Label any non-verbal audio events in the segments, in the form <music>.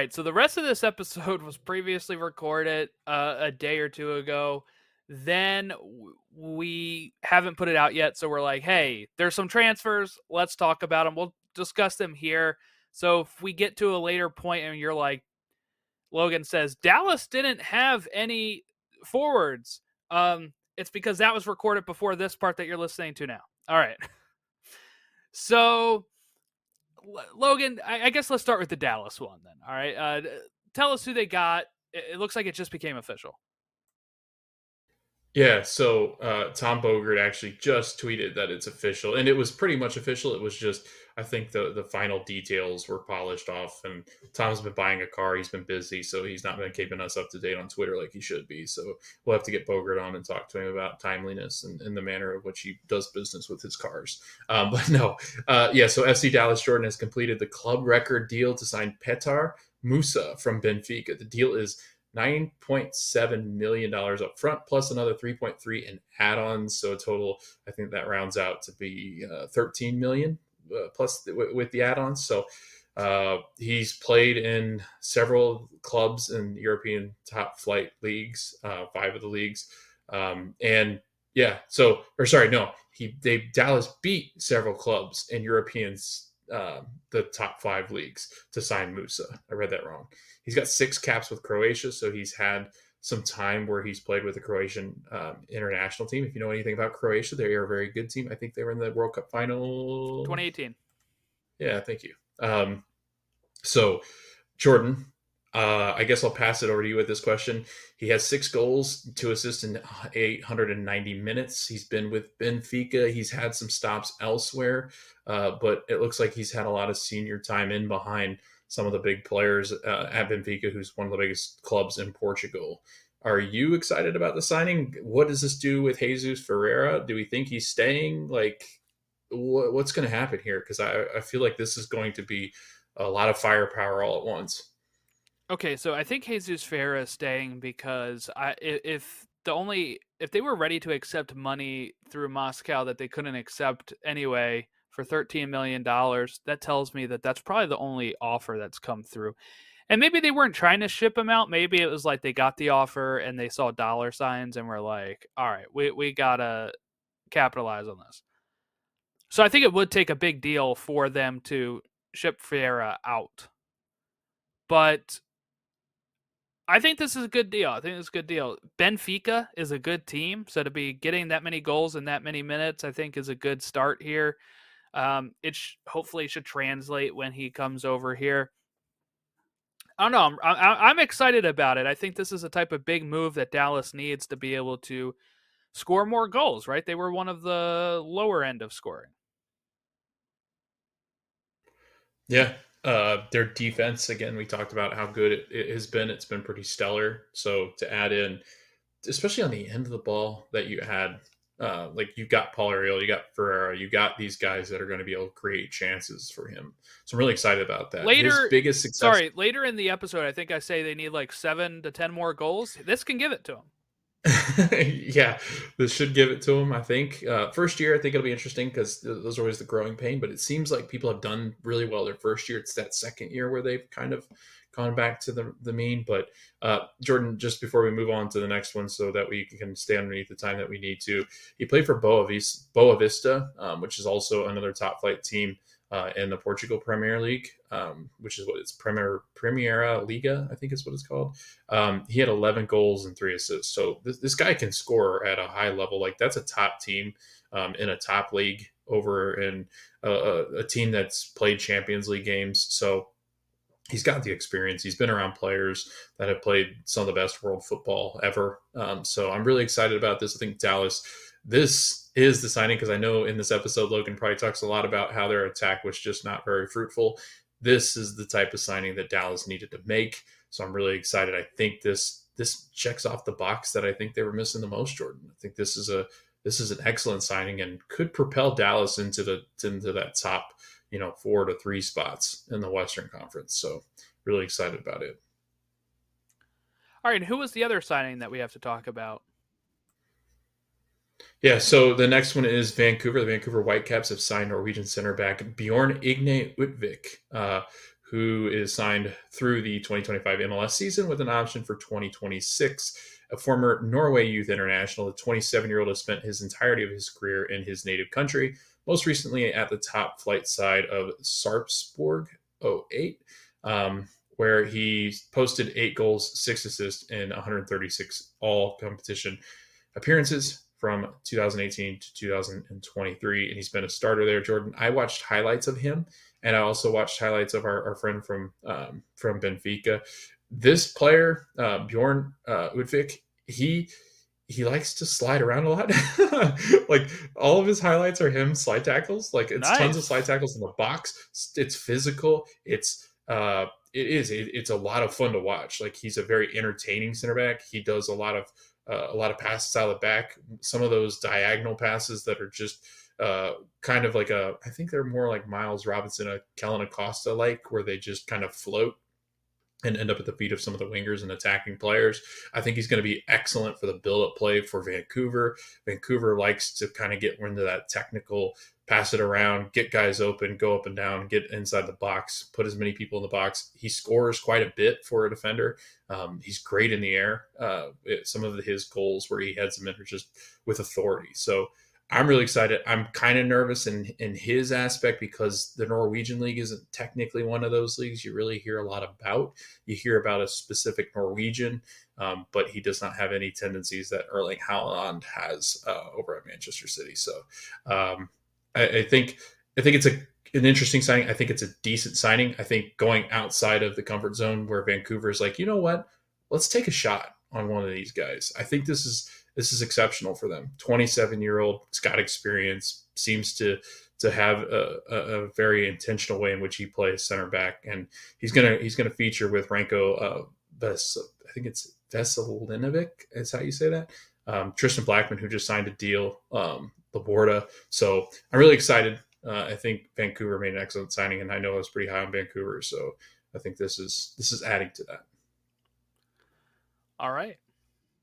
Right, so the rest of this <laughs> episode was previously recorded uh, a day or two ago. Then we haven't put it out yet, so we're like, hey, there's some transfers. Let's talk about them. We'll discuss them here. So if we get to a later point and you're like, Logan says Dallas didn't have any forwards. Um, it's because that was recorded before this part that you're listening to now. All right. <laughs> So, Logan, I, I, guess let's start with the Dallas one then. All right. Uh, tell us who they got. It, it looks like it just became official. Yeah, so uh, Tom Bogert actually just tweeted that it's official, and it was pretty much official. It was just, I think the the final details were polished off, and Tom's been buying a car. He's been busy, so he's not been keeping us up to date on Twitter like he should be. So we'll have to get Bogert on and talk to him about timeliness and, and the manner of which he does business with his cars. Um, <laughs> but no, uh, yeah. So FC Dallas Jordan has completed the club record deal to sign Petar Musa from Benfica. The deal is $9.7 million up front plus another 3.3 in add-ons so total i think that rounds out to be uh, 13 million plus w- with the add-ons. So uh, he's played in several clubs in european top flight leagues uh, five of the leagues. Um, and yeah so or sorry no he they dallas beat several clubs in Europeans. uh, the top five leagues to sign musa. I read that wrong. He's got six caps with Croatia, so he's had some time where he's played with the Croatian um, international team. If you know anything about Croatia, they are a very good team. I think they were in the World Cup final 2018. Yeah, thank you. Um, so, Jordan, uh, I guess I'll pass it over to you with this question. He has six goals, two assists in 890 minutes. He's been with Benfica. He's had some stops elsewhere, uh, but it looks like he's had a lot of senior time in behind some of the big players uh, at Benfica, who's one of the biggest clubs in Portugal. Are you excited about the signing? What does this do with Jesus Ferreira? Do we think he's staying? Like, wh- what's going to happen here? Because I, I feel like this is going to be a lot of firepower all at once. Okay, so I think Jesus Ferreira is staying because I if the only if they were ready to accept money through Moscow that they couldn't accept anyway, for $13 million, that tells me that that's probably the only offer that's come through. And maybe they weren't trying to ship him out. Maybe it was like they got the offer and they saw dollar signs and were like, all right, we, we got to capitalize on this. So I think it would take a big deal for them to ship Ferreira out. But I think this is a good deal. I think it's a good deal. Benfica is a good team. So to be getting that many goals in that many minutes, I think is a good start here. Um, it sh- hopefully should translate when he comes over here. I don't know. I'm, I'm excited about it. I think this is a type of big move that Dallas needs to be able to score more goals. Right? They were one of the lower end of scoring. Yeah, uh, their defense again. We talked about how good it, it, has been. It's been pretty stellar. So to add in, especially on the end of the ball that you had uh, like you got Paul Arriola, you got Ferreira, you got these guys that are going to be able to create chances for him. So I'm really excited about that. Later, His biggest success. Sorry, later in the episode, I think I say they need like seven to ten more goals. This can give it to him. <laughs> yeah, this should give it to him. I think uh, first year, I think it'll be interesting because those are always the growing pain. But it seems like people have done really well their first year. It's that second year where they've kind of gone back to the, the mean. But uh, Jordan, just before we move on to the next one, so that we can stay underneath the time that we need to, he played for Boa Vista, Boa Vista um, which is also another top flight team. Uh, in the Portugal Premier League, um, which is what it's Premier Liga, I think is what it's called. Um, he had 11 goals and three assists. So this, this guy can score at a high level. Like that's a top team um, in a top league over in a, a, team that's played Champions League games. So he's got the experience. He's been around players that have played some of the best world football ever. Um, so I'm really excited about this. I think Dallas, this is the signing because I know in this episode, Logan probably talks a lot about how their attack was just not very fruitful. This is the type of signing that Dallas needed to make. So I'm really excited. I think this this checks off the box that I think they were missing the most, Jordan. I think this is a this is an excellent signing and could propel Dallas into the into that top you know, four to three spots in the Western Conference. So really excited about it. All right, who was the other signing that we have to talk about? Yeah, so the next one is Vancouver. The Vancouver Whitecaps have signed Norwegian center back Bjorn Inge Utvik, uh, who is signed through the 2025 MLS season with an option for 2026. A former Norway Youth International, the 27 year old has spent his entirety of his career in his native country, most recently at the top flight side of Sarpsborg 08, um, where he posted eight goals, six assists in 136 all competition appearances from 2018 to 2023. And he's been a starter there, Jordan. I watched highlights of him and I also watched highlights of our, our friend from um, from Benfica. This player, uh, Bjorn uh, Utvik, he he likes to slide around a lot. <laughs> like all of his highlights are him slide tackles. Like it's nice. tons of slide tackles in the box. It's physical. It's uh, it is. It, it's a lot of fun to watch. Like he's a very entertaining center back. He does a lot of uh, a lot of passes out of the back. Some of those diagonal passes that are just uh, kind of like a, I think they're more like Miles Robinson, a Kellyn Acosta like, where they just kind of float and end up at the feet of some of the wingers and attacking players. I think he's going to be excellent for the build up play for Vancouver. Vancouver likes to kind of get into that technical, pass it around, get guys open, go up and down, get inside the box, put as many people in the box. He scores quite a bit for a defender. Um, he's great in the air. Uh, it, some of his goals where he heads them in are just with authority. So, I'm really excited. I'm kind of nervous in in his aspect because the Norwegian league isn't technically one of those leagues you really hear a lot about. You hear about a specific Norwegian, um, but he does not have any tendencies that Erling Haaland has uh, over at Manchester City. So um, I, I, think I think it's a an interesting signing. I think it's a decent signing. I think going outside of the comfort zone where Vancouver is like, you know what, let's take a shot on one of these guys. I think this is this is exceptional for them. 27 year old, he's got experience, seems to to have a, a, a, very intentional way in which he plays center back, and he's gonna he's gonna feature with Ranko uh, I think it's Veselinovic is how you say that. Um, Tristan Blackmon, who just signed a deal, um, Laborda. So I'm really excited. Uh, I think Vancouver made an excellent signing, and I know I was pretty high on Vancouver, so I think this is this is adding to that. All right.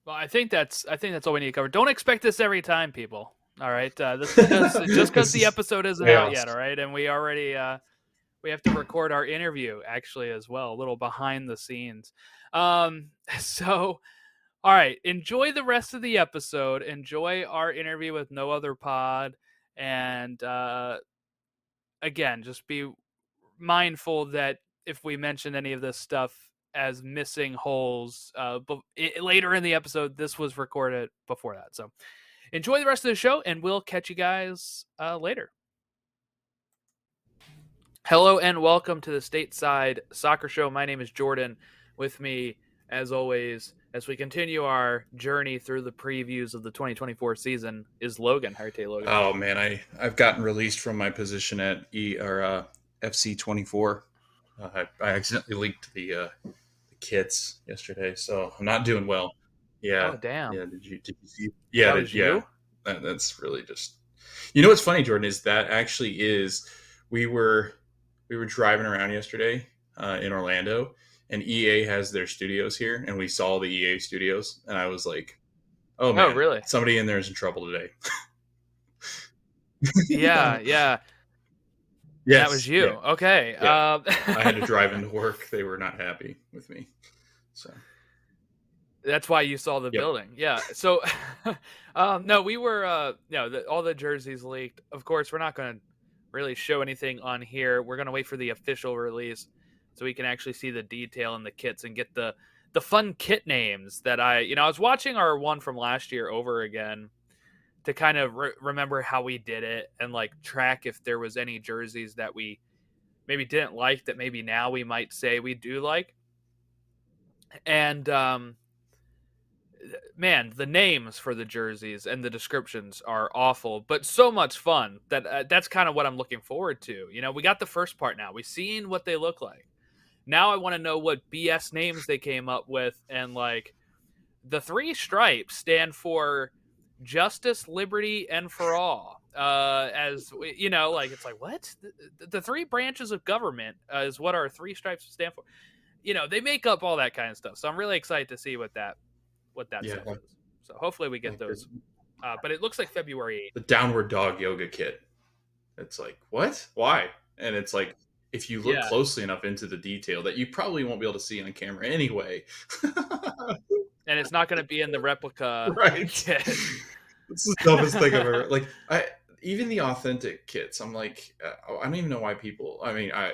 Well, I think that's I think that's all we need to cover. Don't expect this every time, people. All right, uh, this because, just <laughs> because the episode isn't out yet. All right, and we already uh, we have to record our interview actually as well, a little behind the scenes. Um, <laughs> so, all right, enjoy the rest of the episode. Enjoy our interview with No Other Pod, and uh, again, just be mindful that if we mention any of this stuff as missing holes. Uh, but it, later in the episode, this was recorded before that. So enjoy the rest of the show, and we'll catch you guys uh, later. Hello and welcome to the Stateside Soccer Show. My name is Jordan. With me, as always, as we continue our journey through the previews of the 2024 season, is Logan. How are you, Logan? Oh man, I I've gotten released from my position at E or uh, FC 24. Uh, I, I accidentally leaked the uh, kits yesterday, so I'm not doing well. Yeah. Oh damn. Yeah. Did you did you see? Yeah. That did, yeah. That, that's really just. You know what's funny, Jordan, is that actually is we were we were driving around yesterday uh, in Orlando, and EA has their studios here, and we saw the EA studios, and I was like, "Oh, oh man, oh really? Somebody in there is in trouble today." <laughs> yeah, yeah. Yes, that was you. Yeah. Okay. Yeah. Um, I had to <laughs> drive into work. They were not happy with me. So that's why you saw the yep. building. Yeah. So, <laughs> um, no, we were, uh, you know, the, all the jerseys leaked. Of course, we're not going to really show anything on here. We're going to wait for the official release so we can actually see the detail in the kits and get the the fun kit names that I, you know, I was watching our one from last year over again to kind of re- remember how we did it and like track if there was any jerseys that we maybe didn't like that maybe now we might say we do like. And um man, the names for the jerseys and the descriptions are awful, but so much fun that uh, that's kind of what I'm looking forward to. You know, we got the first part now. We've seen what they look like. Now I want to know what BS names they came up with and like the three stripes stand for justice, liberty, and for all. Uh, as you know, like it's like what the, the three branches of government uh, is what our three stripes stand for. You know, they make up all that kind of stuff. So I'm really excited to see what that what that yeah. stuff is. So hopefully we get those. Uh, but it looks like February 8th. The downward dog yoga kit. It's like what? Why? And it's like if you look yeah. closely enough into the detail that you probably won't be able to see on camera anyway. <laughs> and it's not going to be in the replica. <laughs> Right. Kit. <laughs> It's the dumbest thing I've ever like. I even the authentic kits. I'm like, uh, I don't even know why people. I mean, I,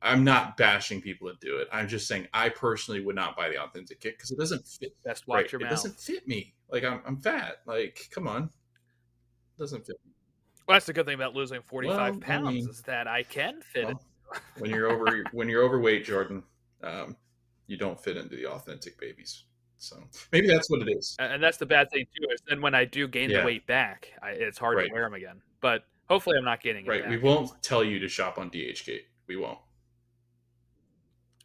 I am not bashing people that do it. I'm just saying I personally would not buy the authentic kit because it doesn't fit. Best watch right, your it mouth. doesn't fit me. Like I'm, I'm fat. Like come on, it doesn't fit me. Well, that's the good thing about losing 45 well, pounds I mean, is that I can fit well, it. when you're over when you're overweight, Jordan, um, you don't fit into the authentic babies. So maybe that's what it is. And that's the bad thing too. Is then when I do gain yeah. the weight back, I, it's hard right. to wear them again. But hopefully, I'm not getting right. We won't tell you to shop on DHgate. We won't.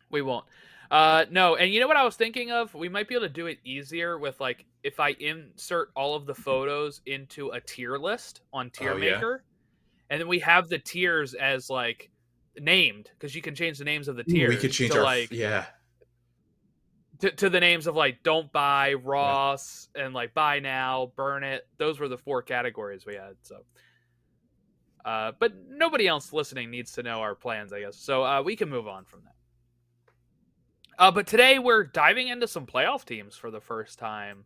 We won't. Uh, no, and you know what I was thinking of? We might be able to do it easier with like if I insert all of the photos into a tier list on Tier oh, Maker, yeah? and then we have the tiers as like named because you can change the names of the tiers. we could change our like yeah to, to the names of like don't buy Ross yeah. and like buy now, burn it. Those were the four categories we had. So, uh, but nobody else listening needs to know our plans, I guess. So uh, we can move on from that. Uh, but today we're diving into some playoff teams for the first time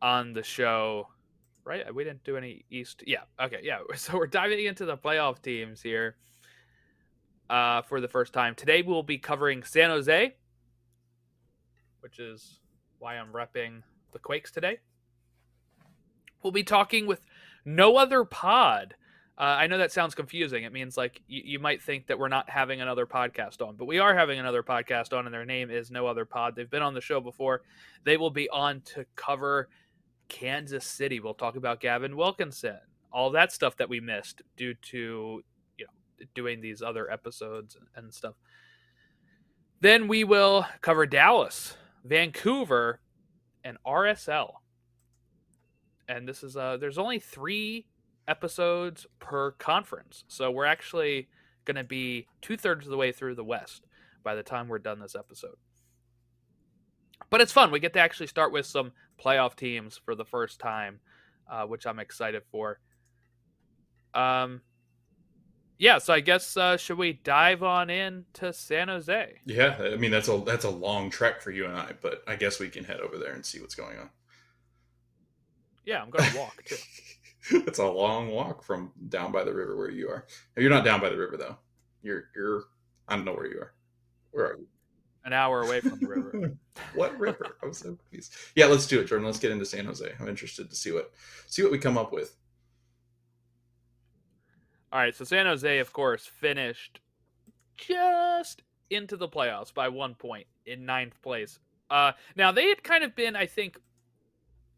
on the show. Right? We didn't do any East. Yeah. Okay. Yeah. <laughs> So we're diving into the playoff teams here uh, for the first time. Today we'll be covering San Jose, which is why I'm repping the Quakes today. We'll be talking with no other pod. Uh, I know that sounds confusing. It means like you, you might think that we're not having another podcast on, but we are having another podcast on, and their name is No Other Pod. They've been on the show before. They will be on to cover Kansas City. We'll talk about Gavin Wilkinson, all that stuff that we missed due to you know doing these other episodes and stuff. Then we will cover Dallas. Vancouver, and RSL. And this is uh there's only 3 episodes per conference. So we're actually to be two thirds of the way through the West by the time we're done this episode. But it's fun. We get to actually start with some playoff teams for the first time, uh, which I'm excited for. Um, yeah, so I guess uh, should we dive on in to San Jose? Yeah, I mean that's a that's a long trek for you and I, but I guess we can head over there and see what's going on. Yeah, I'm going to walk too. <laughs> it's a long walk from down by the river where you are. You're not down by the river though. You're you're I don't know where you are. Where are you? An hour away from the river. <laughs> what river? I'm so confused. Yeah, let's do it, Jordan. Let's get into San Jose. I'm interested to see what see what we come up with. All right, so San Jose, of course, finished just into the playoffs by one point in ninth place. Uh, now they had kind of been, I think,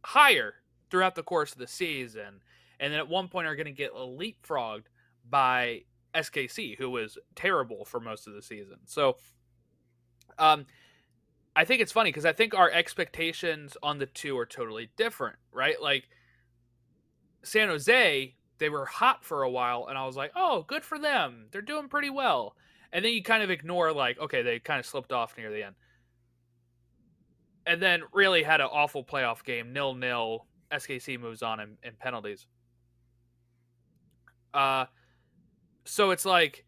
higher throughout the course of the season, and then at one point are going to get leapfrogged by SKC, who was terrible for most of the season. So, um, I think it's funny because I think our expectations on the two are totally different, right? Like San Jose they were hot for a while and I was like, "Oh, good for them. They're doing pretty well." And then you kind of ignore like, okay, they kind of slipped off near the end. And then really had an awful playoff game, nil nil. SKC moves on in, in penalties. Uh, so it's like,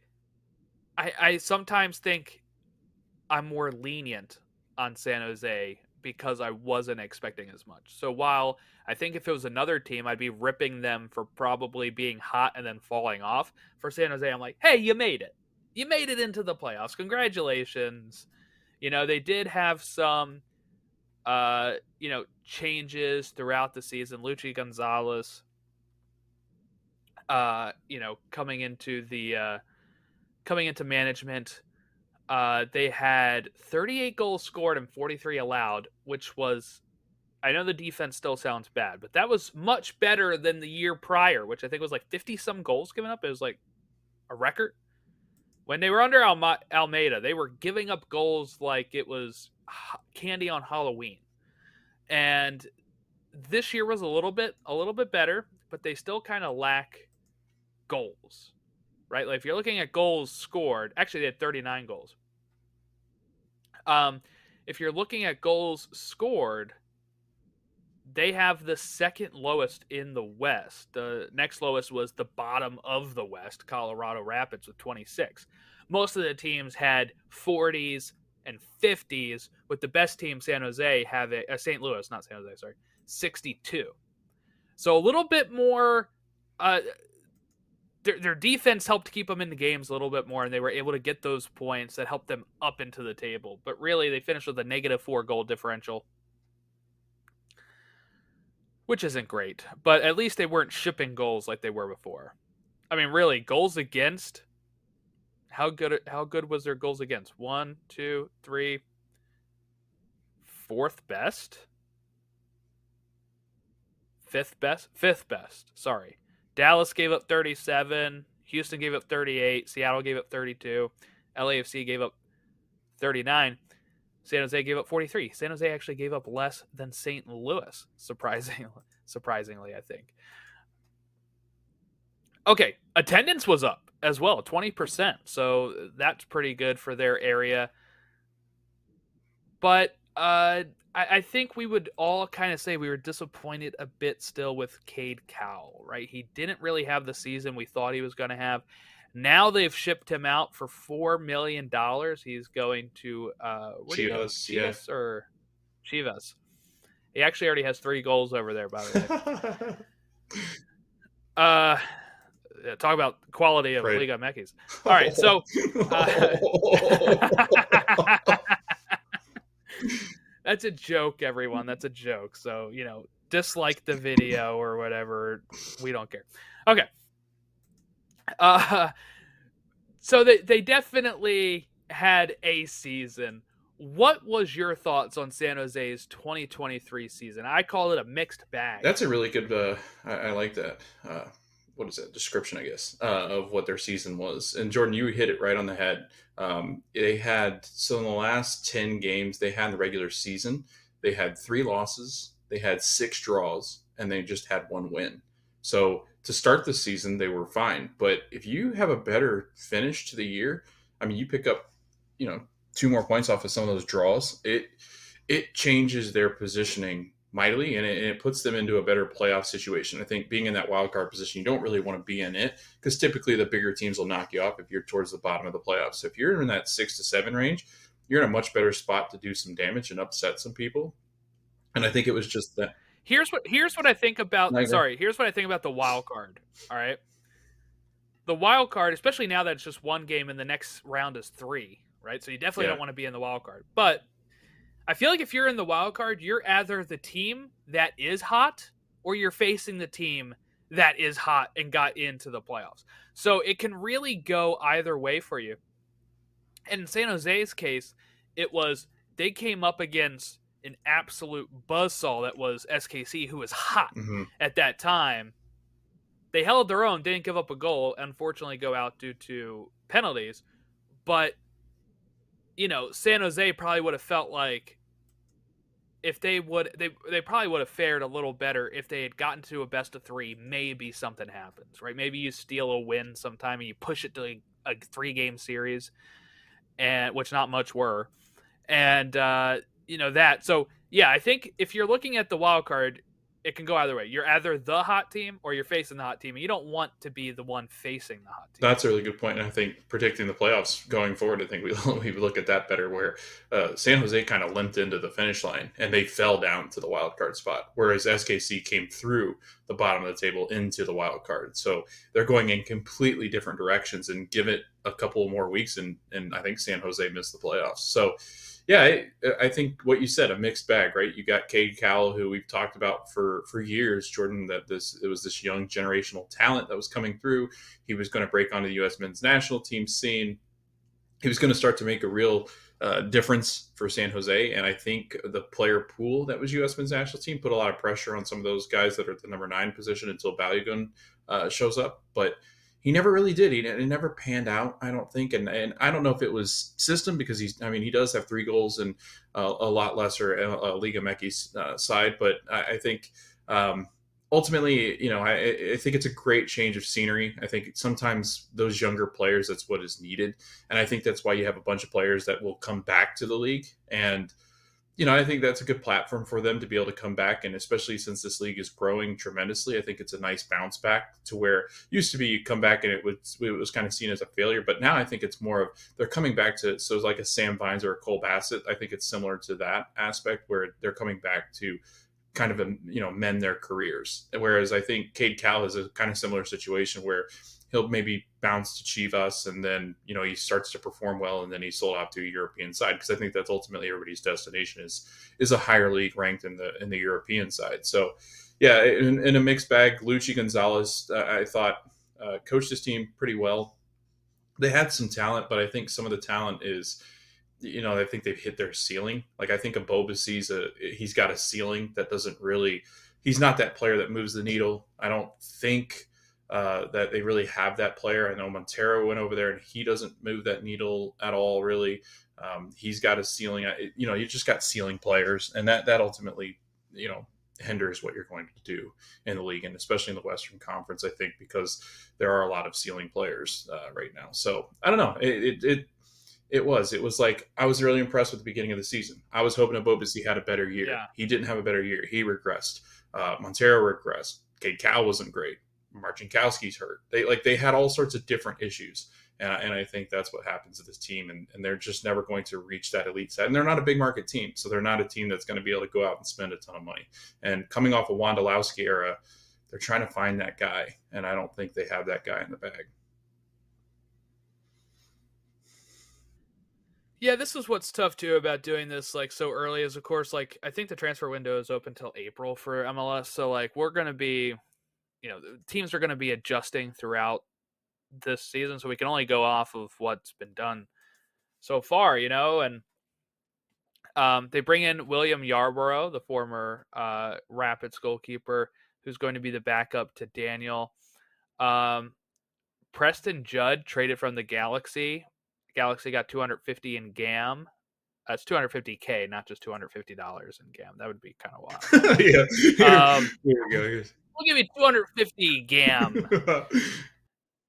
I I sometimes think I'm more lenient on San Jose because I wasn't expecting as much. So while I think if it was another team, I'd be ripping them for probably being hot and then falling off. For San Jose, I'm like, hey, you made it. You made it into the playoffs. Congratulations. You know, they did have some uh, you know, changes throughout the season. Luchi Gonzalez uh, you know, coming into the uh coming into management uh, they had 38 goals scored and 43 allowed, which was, I know the defense still sounds bad, but that was much better than the year prior, which I think was like 50 some goals given up. It was like a record. When they were under Alma- Almeyda, they were giving up goals like it was candy on Halloween. And this year was a little bit a little bit better, but they still kind of lack goals right? Like if you're looking at goals scored, actually they had 39 goals. Um, if you're looking at goals scored, they have the second lowest in the West. The next lowest was the bottom of the West, Colorado Rapids with 26. most of the teams had 40s and 50s, with the best team, San Jose, having uh, St. Louis, not San Jose, sorry, 62. So a little bit more. Uh, their, their defense helped keep them in the games a little bit more, and they were able to get those points that helped them up into the table. But really, they finished with a negative four goal differential, which isn't great. But at least they weren't shipping goals like they were before. I mean, really, goals against. How good? How good was their goals against? One, two, three, fourth best, fifth best, fifth best. Sorry, Dallas gave up 37. Houston gave up 38. Seattle gave up 32. LAFC gave up 39. San Jose gave up 43. San Jose actually gave up less than St. Louis, <laughs> surprisingly, surprisingly, I think. Okay, attendance was up as well, 20%. So that's pretty good for their area. But uh, I, I think we would all kind of say we were disappointed a bit still with Cade Cowell, right? He didn't really have the season we thought he was going to have. Now they've shipped him out for four million dollars. He's going to uh, Chivas, Chivas yeah. or Chivas. He actually already has three goals over there, by the way. <laughs> uh, talk about quality of right. Liga MX. All right, so. <laughs> Uh, <laughs> that's a joke, everyone. That's a joke. So, you know, dislike the video or whatever. We don't care. Okay. Uh, <laughs> so they, they definitely had a season. What was your thoughts on San Jose's 2023 season? I call it a mixed bag. That's a really good. Uh, I, I like that. Uh, what is that description? I guess uh, of what their season was. And Jordan, you hit it right on the head. Um, they had so in the last ten games they had in the regular season, they had three losses, they had six draws, and they just had one win. So to start the season, they were fine. But if you have a better finish to the year, I mean, you pick up, you know, two more points off of some of those draws. It it changes their positioning mightily and it, and it, puts them into a better playoff situation. I think being in that wild card position, you don't really want to be in it because typically the bigger teams will knock you off if you're towards the bottom of the playoffs. So if you're in that six to seven range, you're in a much better spot to do some damage and upset some people. And I think it was just that. Here's what here's what I think about. Like sorry, here's what I think about the wild card. All right, the wild card, especially now that it's just one game and the next round is three. Right, so you definitely yeah. don't want to be in the wild card, but I feel like if you're in the wild card, you're either the team that is hot or you're facing the team that is hot and got into the playoffs. So it can really go either way for you. And in San Jose's case, it was they came up against an absolute buzzsaw that was SKC, who was hot mm-hmm. at that time. They held their own, didn't give up a goal, unfortunately go out due to penalties. But you know, San Jose probably would have felt like if they would they they probably would have fared a little better if they had gotten to a best of three. Maybe something happens, right? Maybe you steal a win sometime and you push it to a, a three game series, and which not much were, and uh, you know that. So yeah, I think if you're looking at the wild card, it can go either way. You're either the hot team or you're facing the hot team. And you don't want to be the one facing the hot team. That's a really good point. And I think predicting the playoffs going forward, I think we, <laughs> we look at that better where uh, San Jose kind of limped into the finish line and they fell down to the wild card spot, whereas SKC came through the bottom of the table into the wild card. So they're going in completely different directions and give it a couple more weeks. And, and I think San Jose missed the playoffs. So, yeah, I, I, think what you said, a mixed bag, right? You got Cade Cowell, who we've talked about for for years, Jordan. That this it was this young generational talent that was coming through. He was going to break onto the U.S. men's national team scene. He was going to start to make a real uh, difference for San Jose, and I think the player pool that was U.S. men's national team put a lot of pressure on some of those guys that are at the number nine position until Balogun uh, shows up, but he never really did. He, he never panned out, I don't think. And and I don't know if it was system because he's. I mean, he does have three goals and uh, a lot lesser uh, Liga MX uh, side, but I, I think. Um, ultimately, you know, I, I, think it's a great change of scenery. I think sometimes those younger players, that's what is needed. And I think that's why you have a bunch of players that will come back to the league and you know, I think that's a good platform for them to be able to come back, and especially since this league is growing tremendously, I think it's a nice bounce back to where used to be you come back and it was it was kind of seen as a failure, but now I think it's more of they're coming back to so it's like a Sam Vines or a Cole Bassett. I think it's similar to that aspect where they're coming back to kind of um, you know mend their careers. Whereas I think Cade Cowell is a kind of similar situation where he'll maybe bounce to Chivas and then you know he starts to perform well and then he's sold out to a European side because I think that's ultimately everybody's destination is is a higher league ranked in the in the European side. So yeah, in, in a mixed bag, Luchi Gonzalez uh, I thought uh, coached his team pretty well. They had some talent, but I think some of the talent is you know I think they've hit their ceiling. Like I think Ebobisse's a he's got a ceiling that doesn't really he's not that player that moves the needle. I don't think uh, that they really have that player. I know Montero went over there and he doesn't move that needle at all, really. Um, he's got a ceiling. You know, you just got ceiling players, and that that ultimately, you know, hinders what you're going to do in the league, and especially in the Western Conference. I think because there are a lot of ceiling players uh, right now. So I don't know. It, it, it it was. It was like I was really impressed with the beginning of the season. I was hoping Ebobisse had a better year. Yeah. He didn't have a better year. He regressed. Uh, Montero regressed. Cade Cowell wasn't great. Marcinkowski's hurt. They like they had all sorts of different issues, and, and I think that's what happens to this team, and, and they're just never going to reach that elite set. And they're not a big market team, so they're not a team that's going to be able to go out and spend a ton of money. And coming off a Wondolowski era, they're trying to find that guy, and I don't think they have that guy in the bag. Yeah, this is what's tough too about doing this like so early. Is of course like I think the transfer window is open till April for MLS, so like we're gonna be you know teams are going to be adjusting throughout this season, so we can only go off of what's been done so far, you know. And um, they bring in William Yarborough, the former uh, Rapids goalkeeper, who's going to be the backup to Daniel. Um, Preston Judd traded from the Galaxy. Galaxy got 250 in GAM. That's 250k, not just 250 dollars in GAM. That would be kind of <laughs> wild. yeah. <laughs> Um, Here we go. We'll give you 250 GAM. <laughs>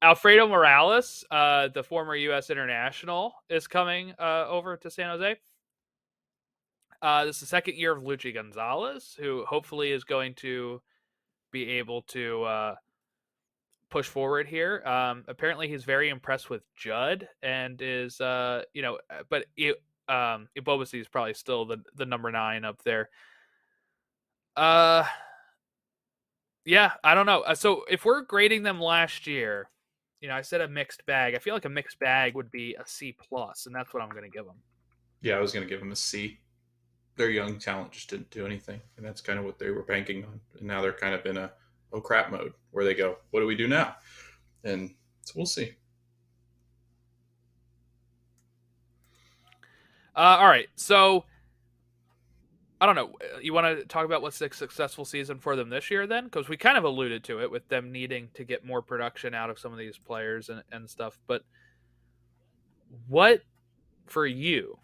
Alfredo Morales, uh, the former U.S. international, is coming uh, over to San Jose. Uh, this is the second year of Luchi Gonzalez, who hopefully is going to be able to uh, push forward here. Um, apparently, he's very impressed with Judd and is, uh, you know, uh, but it, um, Ebobisse is probably still the the number nine up there. Uh, yeah, I don't know. Uh, so if we're grading them last year, you know, I said a mixed bag. I feel like a mixed bag would be a C plus, and that's what I'm going to give them. Yeah, I was going to give them a C. Their young talent just didn't do anything, and that's kind of what they were banking on. And now they're kind of in a oh crap mode where they go, what do we do now? And so we'll see. Uh, all right, so I don't know. Uh, you want to talk about what's a successful season for them this year, then? Because we kind of alluded to it with them needing to get more production out of some of these players and, and stuff. But what, for you,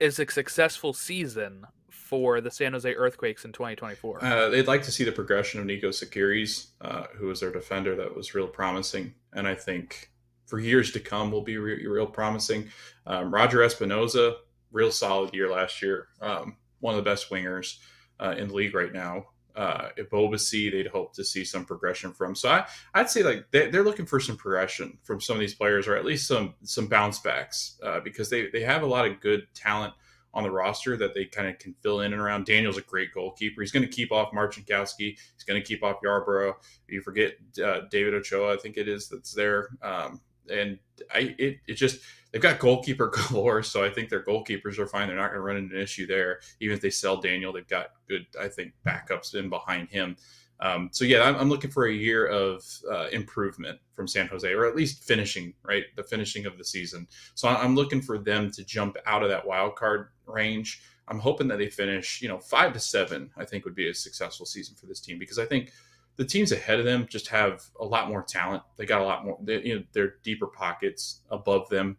is a successful season for the San Jose Earthquakes in 2024? Uh, they'd like to see the progression of Niko Tsakiris, uh, who was their defender that was real promising. And I think for years to come will be re- real promising. Um, Roger Espinoza real solid year last year. Um, one of the best wingers uh, in the league right now. Uh, Ebobisse, they'd hope to see some progression from. So I, I'd say like they, are looking for some progression from some of these players, or at least some some bounce backs, uh, because they they have a lot of good talent on the roster that they kind of can fill in and around. Daniel's a great goalkeeper. He's going to keep off Marcinkowski. He's going to keep off Yarborough. You forget uh, David Ochoa, I think it is that's there. Um, and I it, it just they've got goalkeeper <laughs> galore, so I think their goalkeepers are fine. They're not going to run into an issue there. Even if they sell Daniel, they've got good, I think, backups in behind him. Um, so yeah, I'm, I'm, looking for a year of uh, improvement from San Jose, or at least finishing right the finishing of the season. So I'm looking for them to jump out of that wild card range. I'm hoping that they finish, you know, five to seven. I think would be a successful season for this team because I think the teams ahead of them just have a lot more talent. They got a lot more. They, you know, they're deeper pockets above them,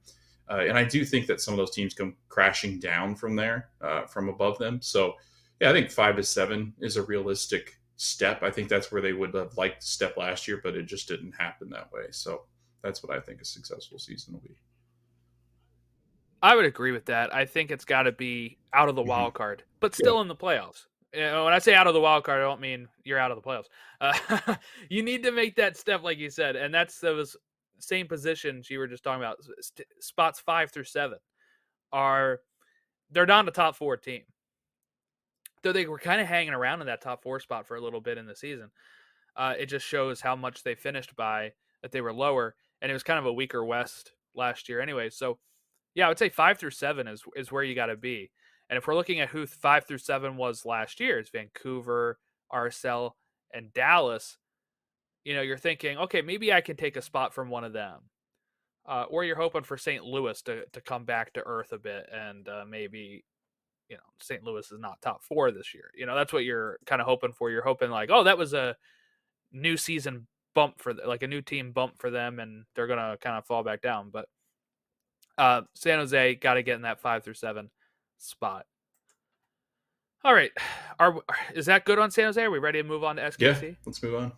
uh, and I do think that some of those teams come crashing down from there, uh, from above them. So, yeah, I think five to seven is a realistic step. I think that's where they would have liked to step last year, but it just didn't happen that way. So that's what I think a successful season will be. I would agree with that. I think it's got to be out of the mm-hmm. wild card, but still yeah. in the playoffs. Know, when I say out of the wild card, I don't mean you're out of the playoffs. Uh, <laughs> you need to make that step, like you said, and that's those same positions you were just talking about. Spots five through seven are they're not a top four team, though they were kind of hanging around in that top four spot for a little bit in the season. Uh, it just shows how much they finished by that they were lower, and it was kind of a weaker West last year anyway. So, yeah, I would say five through seven is is where you got to be. And if we're looking at who five through seven was last year, it's Vancouver, RSL, and Dallas. You know, you're thinking, okay, maybe I can take a spot from one of them. Uh, or you're hoping for St. Louis to, to come back to earth a bit and uh, maybe, you know, St. Louis is not top four this year. You know, that's what you're kind of hoping for. You're hoping like, oh, that was a new season bump for like a new team bump for them and they're going to kind of fall back down. But uh, San Jose got to get in that five through seven spot. All right, <sighs> are <sighs> is that good on San Jose? Are we ready to move on to SKC? Yeah, let's move on.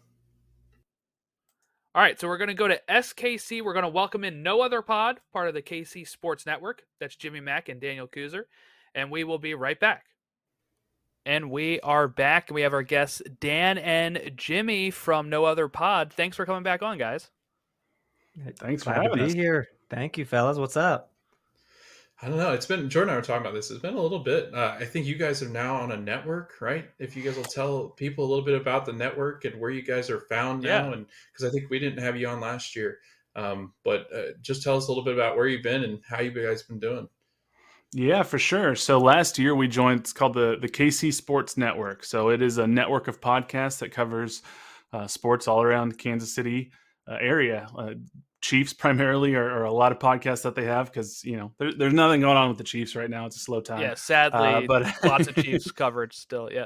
All right, so we're going to go to SKC. We're going to welcome in no other pod, part of the KC Sports Network. That's Jimmy Mack and Daniel Kuzer, and we will be right back. And we are back, and we have our guests Dan and Jimmy from No Other Pod. Thanks for coming back on, guys. Hey, thanks Glad for having to be us. here. Thank you, fellas. What's up? I don't know. It's been Jordan and I were talking about this. It's been a little bit. Uh, I think you guys are now on a network, right? If you guys will tell people a little bit about the network and where you guys are found yeah. now, and because I think we didn't have you on last year, um, but uh, just tell us a little bit about where you've been and how you guys been doing. Yeah, for sure. So last year we joined. It's called the the KC Sports Network. So it is a network of podcasts that covers uh, sports all around Kansas City area. Uh, Chiefs primarily are, are, a lot of podcasts that they have because you know there, there's nothing going on with the Chiefs right now. It's a slow time. Yeah, sadly, uh, but <laughs> lots of Chiefs coverage still. Yeah.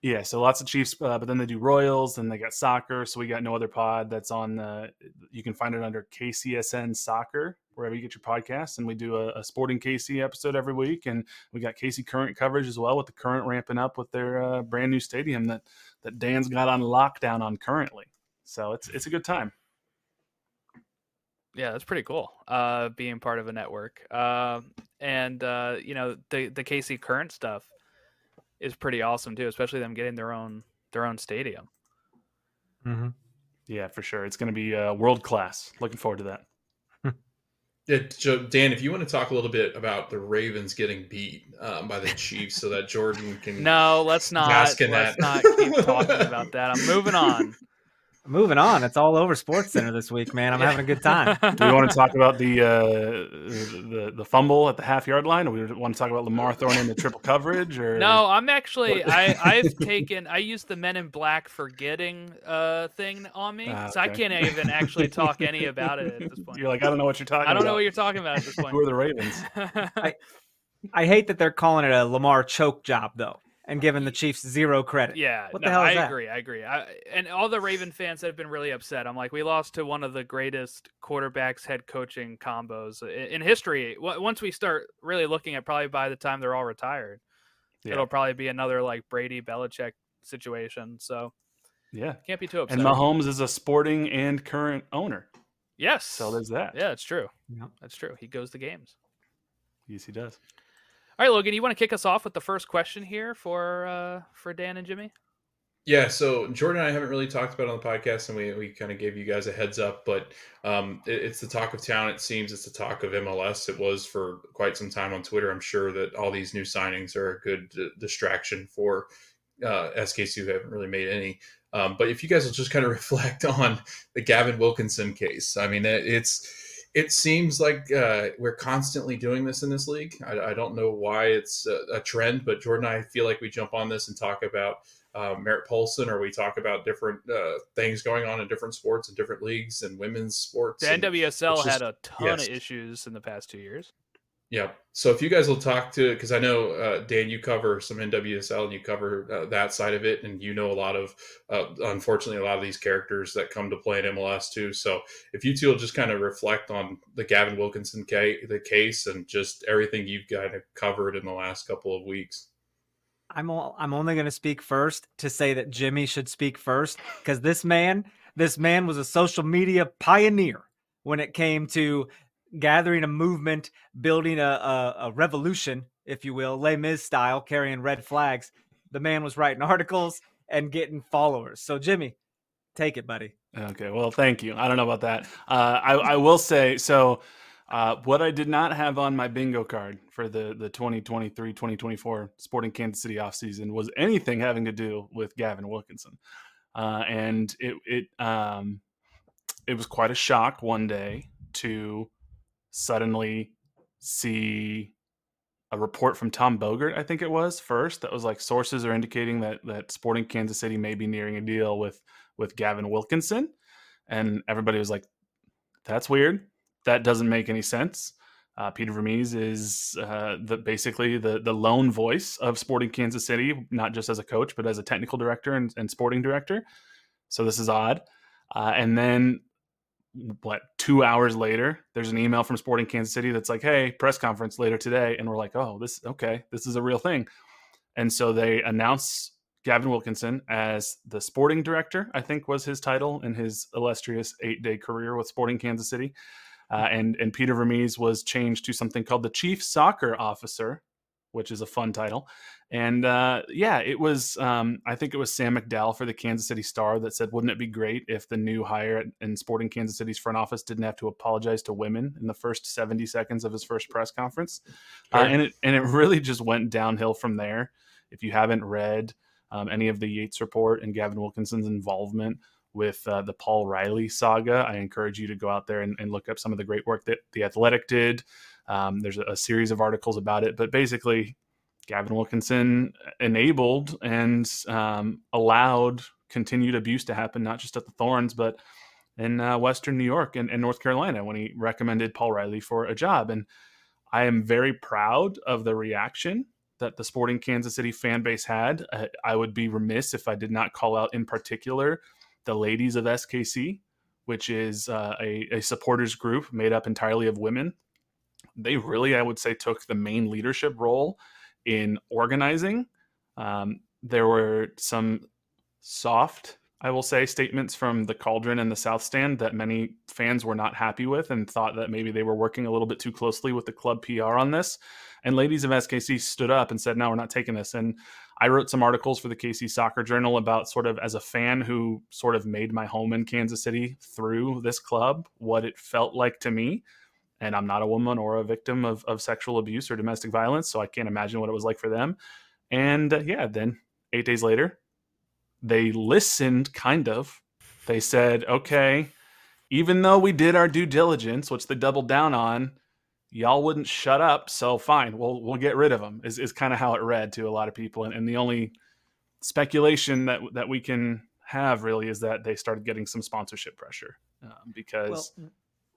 Yeah, so lots of Chiefs, uh, but then they do Royals and they got soccer. So we got no other pod that's on. Uh, you can find it under KCSN Soccer wherever you get your podcasts, and we do a, a, sporting KC episode every week, and we got KC Current coverage as well with the Current ramping up with their uh, brand new stadium that that Dan's got on lockdown on currently. So it's it's a good time. Yeah, that's pretty cool. Uh, being part of a network, uh, and uh, you know the the KC Current stuff is pretty awesome too, especially them getting their own their own stadium. Mm-hmm. Yeah, for sure. It's going to be uh, world class. Looking forward to that. Yeah, Joe, Dan, if you want to talk a little bit about the Ravens getting beat um, by the Chiefs, so that Jordan can. No, let's not. Let's that. not keep talking about <laughs> that. I'm moving on. Moving on, it's all over Sports Center this week, man. I'm yeah. having a good time. <laughs> Do we want to talk about the uh, the the fumble at the half yard line, or we want to talk about Lamar throwing in the triple coverage? Or no, I'm actually I I've <laughs> taken I used the Men in Black forgetting uh thing on me, ah, so I can't even actually talk any <laughs> about it at this point. You're like I don't know what you're talking. I don't about. know what you're talking about at this point. Who are the Ravens? I, I hate that they're calling it a Lamar choke job, though and giving the Chiefs zero credit. Yeah, what no, the hell I that? agree. I agree. I, and all the Raven fans have been really upset. I'm like, we lost to one of the greatest quarterbacks head coaching combos in, in history. Once we start really looking at, probably by the time they're all retired, yeah. it'll probably be another like Brady Belichick situation. So yeah, can't be too upset. And Mahomes is a sporting and current owner. Yes. So there's that. Yeah, it's true. Yeah. That's true. He goes to games. Yes, he does. All right, Logan, you want to kick us off with the first question here for uh, for Dan and Jimmy? Yeah, so Jordan and I haven't really talked about on the podcast, and we, we kind of gave you guys a heads up, but um, it, it's the talk of town. It seems it's the talk of MLS. It was for quite some time on Twitter. I'm sure that all these new signings are a good d- distraction for uh, SKC who haven't really made any. Um, but if you guys will just kind of <laughs> reflect on the Gavin Wilkinson case, I mean, it's it seems like uh, we're constantly doing this in this league. I, I don't know why it's a, a, trend, but Jordan and I feel like we jump on this and talk about uh, Merritt Paulson, or we talk about different uh, things going on in different sports and different leagues and women's sports. The NWSL just, had a ton yes. of issues in the past two years. Yeah. So if you guys will talk to, because I know uh, Dan, you cover some NWSL and you cover uh, that side of it, and you know a lot of, uh, unfortunately, a lot of these characters that come to play in MLS too. So if you two will just kind of reflect on the Gavin Wilkinson case, the case, and just everything you've kind of covered in the last couple of weeks. I'm all, I'm only going to speak first to say that Jimmy should speak first because this man, this man was a social media pioneer when it came to gathering a movement, building a, a, a revolution, if you will, Les Mis style, carrying red flags. The man was writing articles and getting followers. So, Jimmy, take it, buddy. Okay. Well, thank you. I don't know about that. Uh, I, I will say so. Uh, what I did not have on my bingo card for the, the 2023 2024 Sporting Kansas City offseason was anything having to do with Gavin Wilkinson. Uh, and it, it, um, it was quite a shock one day to suddenly see a report from Tom Bogert, I think it was first, that was like sources are indicating that that Sporting Kansas City may be nearing a deal with with Gavin Wilkinson, and everybody was like, "That's weird. That doesn't make any sense." Uh, Peter Vermes is uh, the basically the the lone voice of Sporting Kansas City, not just as a coach, but as a technical director and, and sporting director. So this is odd. Uh, and then what two hours later there's an email from sporting kansas city that's like hey press conference later today. And we're like oh this okay this is a real thing. And so they announce gavin wilkinson as the sporting director i think was his title in his illustrious eight day career with sporting kansas city. Uh, and and peter vermes was changed to something called the chief soccer officer which is a fun title. And uh, yeah, it was, um, I think it was Sam McDowell for the Kansas City Star that said, wouldn't it be great if the new hire in Sporting Kansas City's front office didn't have to apologize to women in the first 70 seconds of his first press conference? Uh, and, it, and it really just went downhill from there. If you haven't read um, any of the Yates report and Gavin Wilkinson's involvement with uh, the Paul Riley saga, I encourage you to go out there and, and look up some of the great work that The Athletic did. Um, there's a, a, series of articles about it, but basically, Gavin Wilkinson enabled and um, allowed continued abuse to happen, not just at the Thorns, but in uh, Western New York and, and, North Carolina when he recommended Paul Riley for a job. And I am very proud of the reaction that the Sporting Kansas City fan base had. Uh, I would be remiss if I did not call out in particular the ladies of SKC, which is uh, a, a supporters group made up entirely of women they really, I would say, took the main leadership role in organizing. Um, there were some soft, I will say, statements from the Cauldron and the South Stand that many fans were not happy with and thought that maybe they were working a little bit too closely with the club PR on this. And ladies of SKC stood up and said, "No, we're not taking this." And I wrote some articles for the KC Soccer Journal about sort of as a fan who sort of made my home in Kansas City through this club, what it felt like to me and I'm not a woman or a victim of, of sexual abuse or domestic violence, so I can't imagine what it was like for them. And uh, yeah, then eight days later, they listened, kind of. They said, okay, even though we did our due diligence, which they doubled down on, y'all wouldn't shut up, so fine, we'll we'll get rid of them. Is is kind of how it read to a lot of people, and, and the only speculation that that we can have really is that they started getting some sponsorship pressure um, because. Well,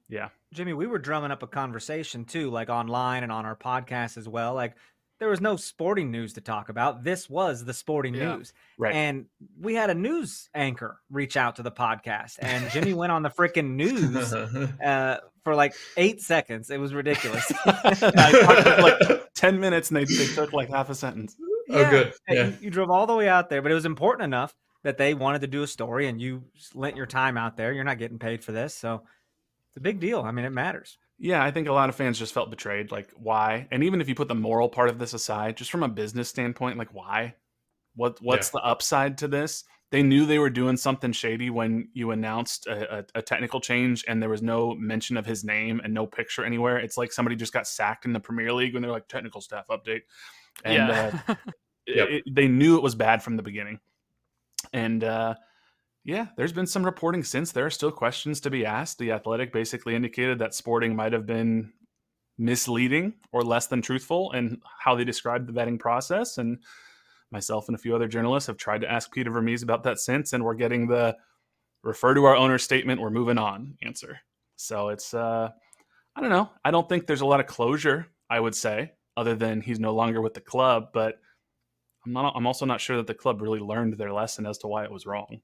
yeah. Jimmy, we were drumming up a conversation too, like online and on our podcast as well. Like there was no sporting news to talk about. This was the sporting yeah. news. Right. And we had a news anchor reach out to the podcast, and Jimmy went on the freaking news <laughs> uh, for like eight seconds. It was ridiculous. <laughs> like 10 minutes, and they, they took like half a sentence. Oh, yeah. Oh, good. Yeah. You, you drove all the way out there, but it was important enough that they wanted to do a story, and you lent your time out there. You're not getting paid for this. So it's a big deal. I mean, it matters. Yeah, I think a lot of fans just felt betrayed. Like, why? And even if you put the moral part of this aside, just from a business standpoint, like, why? What What's yeah. the upside to this? They knew they were doing something shady when you announced a, a, a, technical change and there was no mention of his name and no picture anywhere. It's like somebody just got sacked in the Premier League when they're like technical staff update. And yeah. uh, <laughs> yep. it, they knew it was bad from the beginning. And uh, yeah, there's been some reporting since. There are still questions to be asked. The Athletic basically indicated that Sporting might have been misleading or less than truthful in how they described the vetting process. And myself and a few other journalists have tried to ask Peter Vermes about that since, and we're getting the refer to our owner statement, we're moving on answer. So it's, uh, I don't know. I don't think there's a lot of closure, I would say, other than he's no longer with the club. But I'm not. I'm also not sure that the club really learned their lesson as to why it was wrong.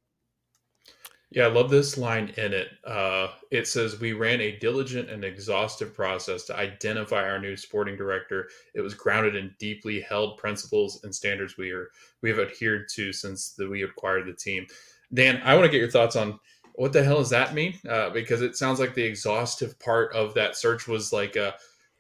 Yeah, I love this line in it. Uh, it says, We ran a diligent and exhaustive process to identify our new sporting director. It was grounded in deeply held principles and standards we are we have adhered to since the, we acquired the team. Dan, I want to get your thoughts on what the hell does that mean? Uh, because it sounds like the exhaustive part of that search was like, uh,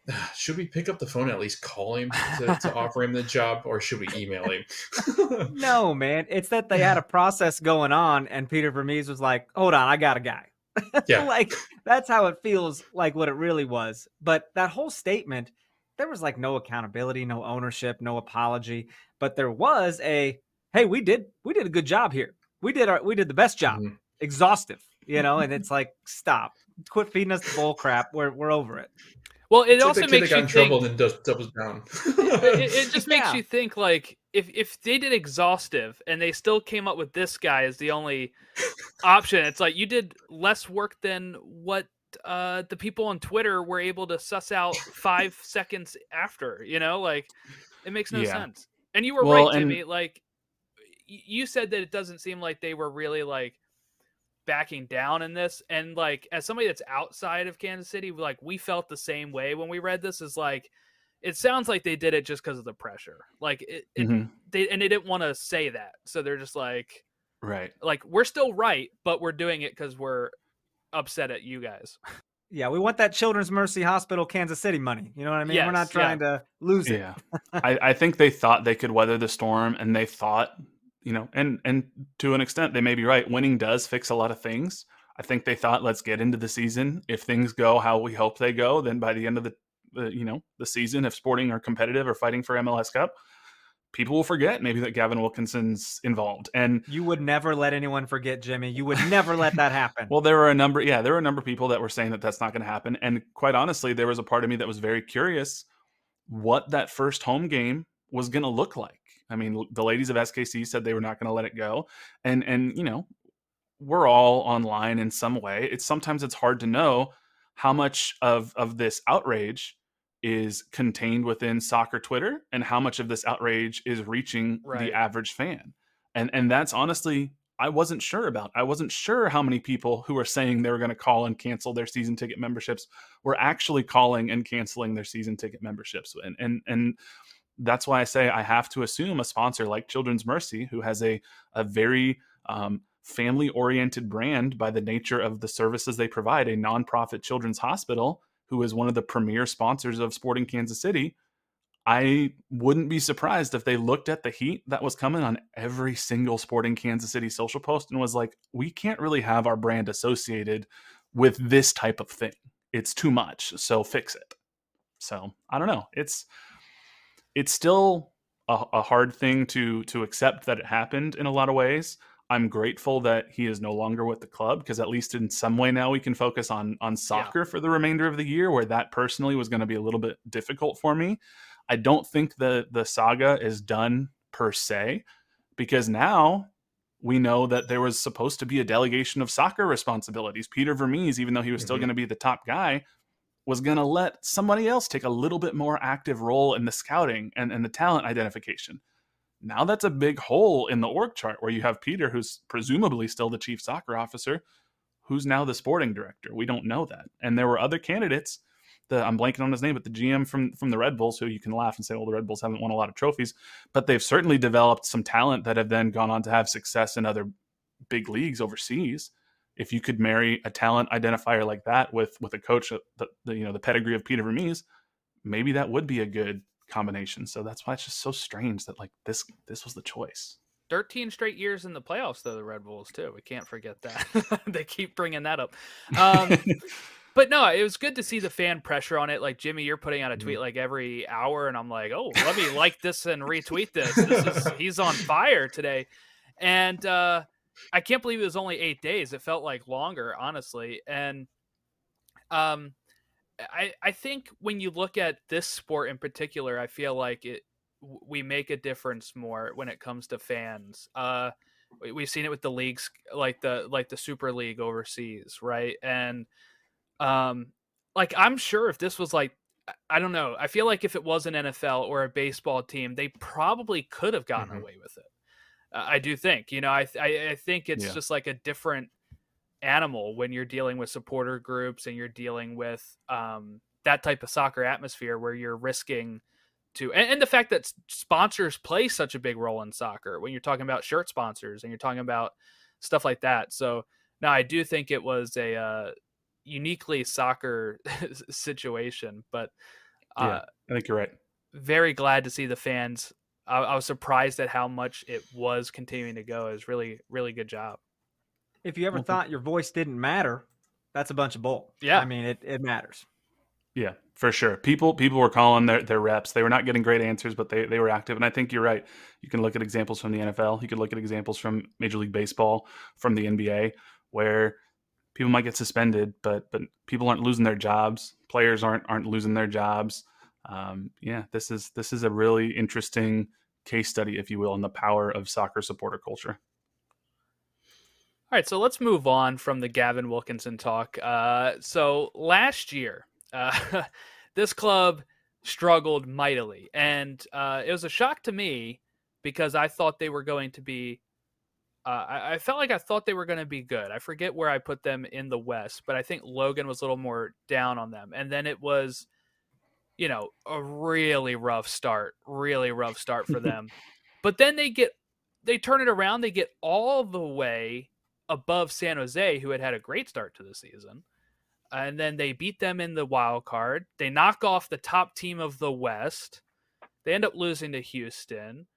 <sighs> should we pick up the phone and at least call him to, to <laughs> offer him the job, or should we email him? <laughs> no, man. It's that they had a process going on, and Peter Vermes was like, "Hold on, I got a guy." <laughs> Yeah, like that's how it feels like what it really was. But that whole statement, there was like no accountability, no ownership, no apology, but there was a, "Hey, we did we did a good job here. We did our we did the best job." Mm-hmm exhaustive, you know, and it's like, stop, quit feeding us the bull crap. We're we're over it. Well, it it's also like makes you in think, trouble and does doubles down. it, it, just <laughs> makes yeah. you think like if if they did exhaustive and they still came up with this guy as the only option, it's like you did less work than what uh, the people on Twitter were able to suss out five <laughs> seconds after. You know, like it makes no yeah. sense. And you were well, right, Jimmy. And... Like you said that it doesn't seem like they were really like backing down in this. And like as somebody that's outside of Kansas City like we felt the same way when we read this is like it sounds like they did it just because of the pressure. Like it, it mm-hmm. they and they didn't want to say that. So they're just like right. like we're still right but we're doing it because we're upset at you guys. Yeah we want that children's mercy hospital kansas city money. You know what i mean? Yes, we're not trying yeah. to lose it. Yeah. I, I think they thought they could weather the storm and they thought you know, and and to an extent, they may be right. Winning does fix a lot of things. I think they thought, let's get into the season. If things go how we hope they go, then by the end of the, the you know the season, if Sporting are competitive or fighting for MLS Cup, people will forget maybe that Gavin Wilkinson's involved. And you would never let anyone forget Jimmy. You would never let that happen. <laughs> well, there were a number, yeah, there were a number of people that were saying that that's not going to happen. And quite honestly, there was a part of me that was very curious what that first home game was going to look like. I mean, the ladies of SKC said they were not going to let it go, and and you know, we're all online in some way. It's sometimes it's hard to know how much of of this outrage is contained within soccer Twitter and how much of this outrage is reaching right. the average fan. And and that's honestly I wasn't sure about. I wasn't sure how many people who were saying they were going to call and cancel their season ticket memberships were actually calling and canceling their season ticket memberships. And and and that's why I say I have to assume a sponsor like Children's Mercy, who has a a very um, family oriented brand by the nature of the services they provide, a nonprofit children's hospital, who is one of the premier sponsors of Sporting Kansas City. I wouldn't be surprised if they looked at the heat that was coming on every single Sporting Kansas City social post and was like, we can't really have our brand associated with this type of thing. It's too much. So fix it. So I don't know. It's it's still a, a hard thing to to accept that it happened in a lot of ways. I'm grateful that he is no longer with the club because at least in some way now we can focus on on soccer yeah. for the remainder of the year where that personally was going to be a little bit difficult for me. I don't think the the saga is done per se because now we know that there was supposed to be a delegation of soccer responsibilities. Peter Vermes, even though he was mm-hmm. still going to be the top guy, was going to let somebody else take a little bit more active role in the scouting and, and the talent identification. Now that's a big hole in the org chart where you have Peter, who's presumably still the chief soccer officer, who's now the sporting director. We don't know that. And there were other candidates. The, I'm blanking on his name, but the GM from from the Red Bulls, who you can laugh and say, well, the Red Bulls haven't won a lot of trophies, but they've certainly developed some talent that have then gone on to have success in other big leagues overseas if you could marry a talent identifier like that with with a coach the, the you know the pedigree of Peter Vermes, maybe that would be a good combination. So that's why it's just so strange that like this this was the choice. 13 straight years in the playoffs though the Red Bulls too. We can't forget that. <laughs> they keep bringing that up. Um, <laughs> but no, it was good to see the fan pressure on it. Like Jimmy, you're putting out a tweet mm-hmm. like every hour, and I'm like, oh, let me like this and retweet this. This is he's on fire today, and uh, I can't believe it was only eight days. It felt like longer, honestly. And um, I I think when you look at this sport in particular, I feel like it we make a difference more when it comes to fans. Uh, we've seen it with the leagues like the like the Super League overseas, right? And um, like I'm sure if this was like I don't know, I feel like if it was an NFL or a baseball team, they probably could have gotten mm-hmm. away with it. I do think. You know, I I, I think it's yeah. just like a different animal when you're dealing with supporter groups and you're dealing with um, that type of soccer atmosphere where you're risking to and, and, the fact that sponsors play such a big role in soccer when you're talking about shirt sponsors and you're talking about stuff like that. So Now, I do think it was a uh, uniquely soccer <laughs> situation, but uh, yeah, I think you're right. Very glad to see the fans. I, I was surprised at how much it was continuing to go. It was really, really good job. If you ever mm-hmm. thought your voice didn't matter, that's a bunch of bull. Yeah, I mean it. It matters. Yeah, for sure. People people were calling their, their reps. They were not getting great answers, but they, they were active. And I think you're right. You can look at examples from the NFL. You could look at examples from Major League Baseball, from the NBA, where people might get suspended, but but people aren't losing their jobs. Players aren't aren't losing their jobs. Um, yeah, this is this is a really interesting case study, if you will, on the power of soccer supporter culture. All right, so let's move on from the Gavin Wilkinson talk. Uh, so last year, uh, <laughs> this club struggled mightily, and uh, it was a shock to me because I thought they were going to be. Uh, I, I, felt like I thought they were going to be good. I forget where I put them in the West, but I think Logan was a little more down on them. And then it was, you know, a really rough start, really rough start for <laughs> them. but then they get, they turn it around. They get all the way above San Jose, who had had a great start to the season and then they beat them in the wild card. They knock off the top team of the West. They end up losing to Houston,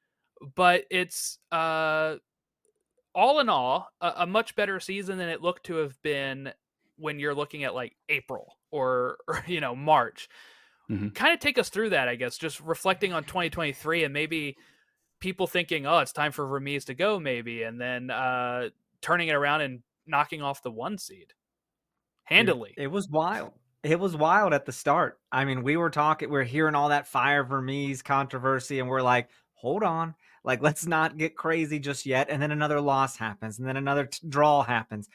but it's uh, all in all a, a, much better season than it looked to have been when you're looking at like April or, <laughs> or you know March. Mm-hmm. Kind of take us through that, I guess, just reflecting on 2023 and maybe people thinking, oh, it's time for Vermes to go, maybe, and then uh, turning it around and knocking off the one seed handily. It, it, was wild. It was wild at the start. I mean, we were talking, we are hearing all that fire Vermes controversy, and we're like, hold on, like let's not get crazy just yet. And then another loss happens, and then another t- draw happens.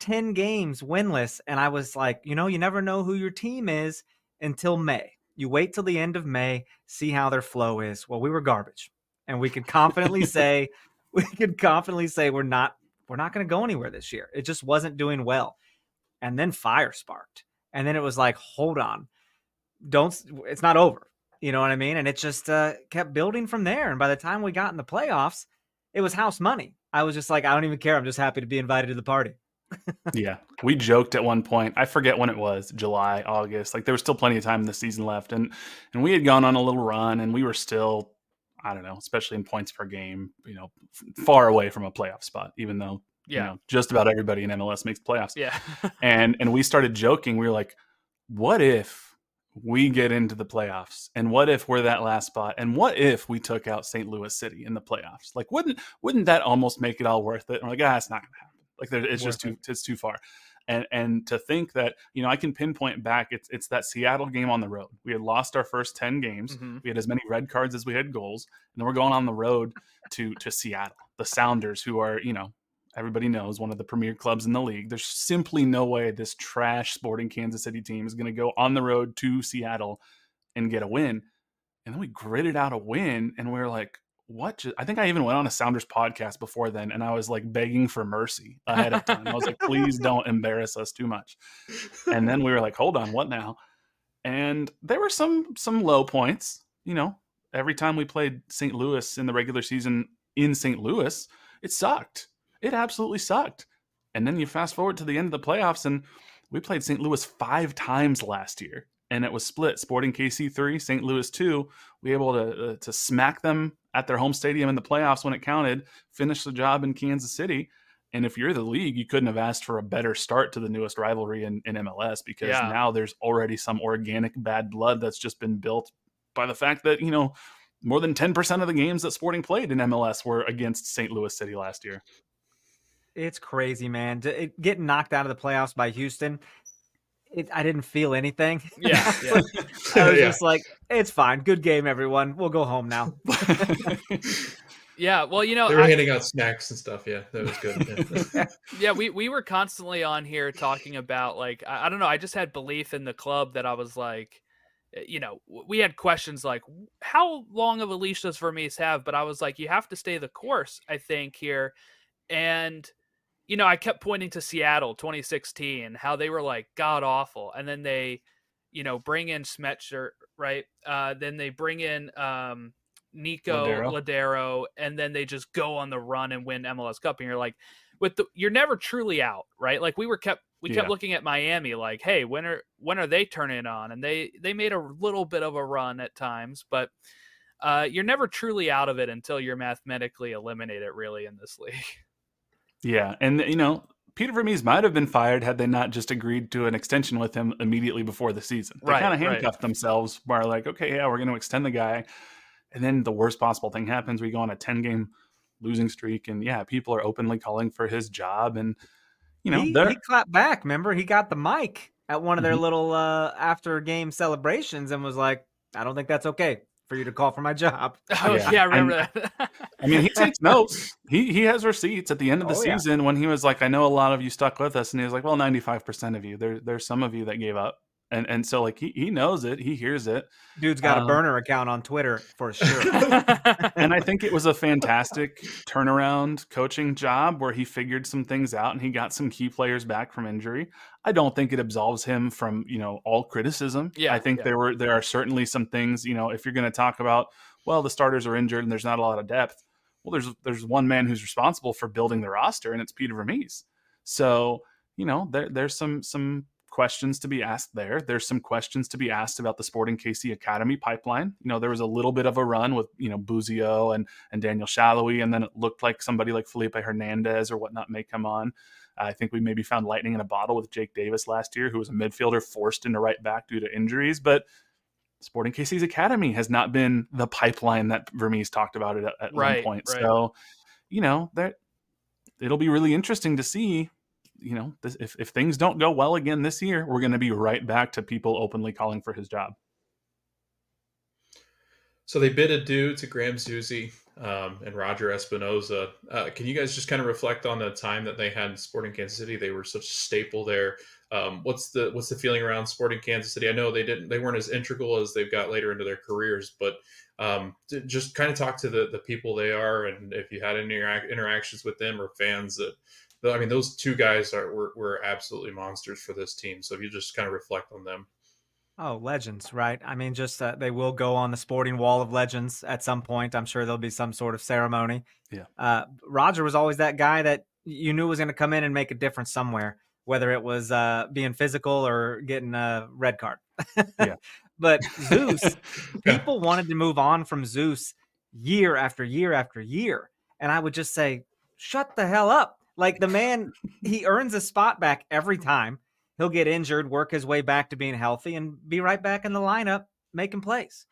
10 games winless. And I was like, you know, you never know who your team is until May. You wait till the end of May, see how their flow is. Well, we were garbage. And we could confidently <laughs> say, we could confidently say we're not we're not going to go anywhere this year. It just wasn't doing well and then fire sparked and then it was like hold on don't it's not over you know what i mean and it just uh, kept building from there and by the time we got in the playoffs it was house money i was just like i don't even care i'm just happy to be invited to the party yeah we joked at one point i forget when it was july august like there was still plenty of time in the season left and and we had gone on a little run and we were still i don't know especially in points per game you know far away from a playoff spot even though yeah. You know, just about everybody in MLS makes playoffs. Yeah. <laughs> and and we started joking. We were like, what if we get into the playoffs? And what if we're that last spot? And what if we took out St. Louis City in the playoffs? Like, wouldn't wouldn't that almost make it all worth it? And we're like, ah, it's not gonna happen. Like it's just too it's too far. And and to think that, you know, I can pinpoint back, it's it's that Seattle game on the road. We had lost our first 10 games. Mm-hmm. We had as many red cards as we had goals. And then we're going on the road to to Seattle, the Sounders, who are, you know, everybody knows one of the premier clubs in the league. There's simply no way this trash sporting Kansas City team is going to go on the road to Seattle and get a win. And then we gritted out a win, and we are like, what? Just, I think I even went on a Sounders podcast before then, and I was like begging for mercy ahead of time. I was like, please <laughs> don't embarrass us too much. And then we were like, hold on, what now? And there were some some low points. You know, every time we played St. Louis in the regular season in St. Louis, it sucked it absolutely sucked. And then you fast forward to the end of the playoffs, and we played St. Louis five times last year, and it was split. Sporting KC three, St. Louis two. We able to uh, to smack them at their home stadium in the playoffs when it counted. Finish the job in Kansas City. And if you're the league, you couldn't have asked for a better start to the newest rivalry in, in MLS because yeah. now there's already some organic bad blood that's just been built by the fact that, you know, more than 10% of the games that Sporting played in MLS were against St. Louis City last year. It's crazy, man. It, getting knocked out of the playoffs by Houston, it, I didn't feel anything. <laughs> Yeah, yeah. I was yeah. just like, it's fine. Good game, everyone. We'll go home now. <laughs> yeah, well, you know, they were I, handing out snacks and stuff. Yeah, that was good. Yeah. <laughs> yeah, we we were constantly on here talking about like I, I don't know. I just had belief in the club that I was like eh, you know, we had questions like, how long of a leash does Vermes have? But I was like, you have to stay the course, I think, here. And you know, I kept pointing to Seattle 2016, how they were like god awful, and then they, you know, bring in Schmetzer, right? Uh, then they bring in um, Nico Lodeiro. And then they just go on the run and win MLS Cup, and you're like, with the you're never truly out, right? Like we were kept we kept yeah. looking at Miami like, hey, when are when are they turning on? And they they made a little bit of a run at times, but uh, you're never truly out of it until you're mathematically eliminated, really, in this <laughs> league. Yeah, and you know, Peter Vermes might have been fired had they not just agreed to an extension with him immediately before the season. They right, kind of handcuffed right. themselves by like, okay, yeah, we're going to extend the guy, and then the worst possible thing happens: we go on a ten game losing streak, and yeah, people are openly calling for his job, and you know, he, he clapped back. Remember, he got the mic at one of their mm-hmm. little uh, after game celebrations and was like, "I don't think that's okay for you to call for my job." <laughs> Oh yeah, yeah I remember and, that. I mean, he takes notes. He he has receipts at the end of the oh, season yeah. when he was like, "I know a lot of you stuck with us," and he was like, "Well, ninety five percent of you. There there's some of you that gave up." And and so like he, he knows it he hears it dude's got um, a burner account on twitter for sure. <laughs> And i think it was a <laughs> fantastic turnaround coaching job where he figured some things out and he got some key players back from injury. I don't think it absolves him from you know all criticism. Yeah i think yeah. there were there are certainly some things you know if you're going to talk about well the starters are injured and there's not a lot of depth well there's there's one man who's responsible for building the roster and it's peter vermes so you know there, there's some some questions to be asked there. There's some questions to be asked about the Sporting KC Academy pipeline. You know, there was a little bit of a run with, you know, Busio and, and Daniel Salloi, and then it looked like somebody like Felipe Hernandez or whatnot may come on. I think we maybe found lightning in a bottle with Jake Davis last year, who was a midfielder forced into right back due to injuries. But Sporting KC's Academy has not been the pipeline that Vermes talked about it at, at right, one point. Right. So, you know, that it'll be really interesting to see you know, this, if if things don't go well again this year, we're going to be right back to people openly calling for his job. So they bid adieu to Graham Zusi um, and Roger Espinoza. Uh, can you guys just kind of reflect on the time that they had in Sporting Kansas City? They were such a staple there. Um, what's the what's the feeling around Sporting Kansas City? I know they didn't they weren't as integral as they've got later into their careers, but um, just kind of talk to the the people they are, and if you had any interactions with them or fans that I mean, those two guys are were, were absolutely monsters for this team. So if you just kind of reflect on them. Oh, legends, right? I mean, just uh, they will go on the sporting wall of legends at some point. I'm sure there'll be some sort of ceremony. Yeah. Uh, Roger was always that guy that you knew was going to come in and make a difference somewhere, whether it was uh, being physical or getting a red card. yeah. <laughs> But Zeus, <laughs> people wanted to move on from Zeus year after year after year. And I would just say, shut the hell up. Like the man, he earns a spot back every time. He'll get injured, work his way back to being healthy, and be right back in the lineup making plays.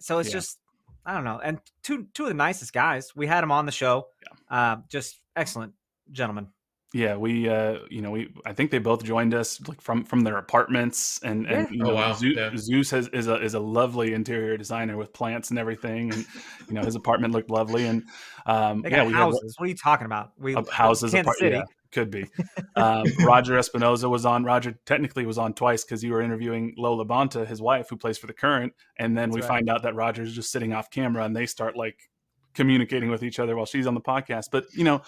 So it's yeah. just, I don't know. And two two of the nicest guys. We had him on the show. Yeah. Uh, just excellent gentlemen. Yeah, we uh you know, we I think they both joined us like from from their apartments and and you oh, know, oh, wow. Zeus, yeah. Zeus has, is a is a lovely interior designer with plants and everything and you know his apartment looked lovely and um they yeah, we houses. Had, what are you talking about? We houses Kansas apart, City. Yeah, could be. <laughs> Um, Roger Espinoza was on. Roger technically was on twice because you were interviewing Lo LaBonta, his wife, who plays for the Current, and then That's we right. find out that Roger's just sitting off camera, and they start like communicating with each other while she's on the podcast. But you know,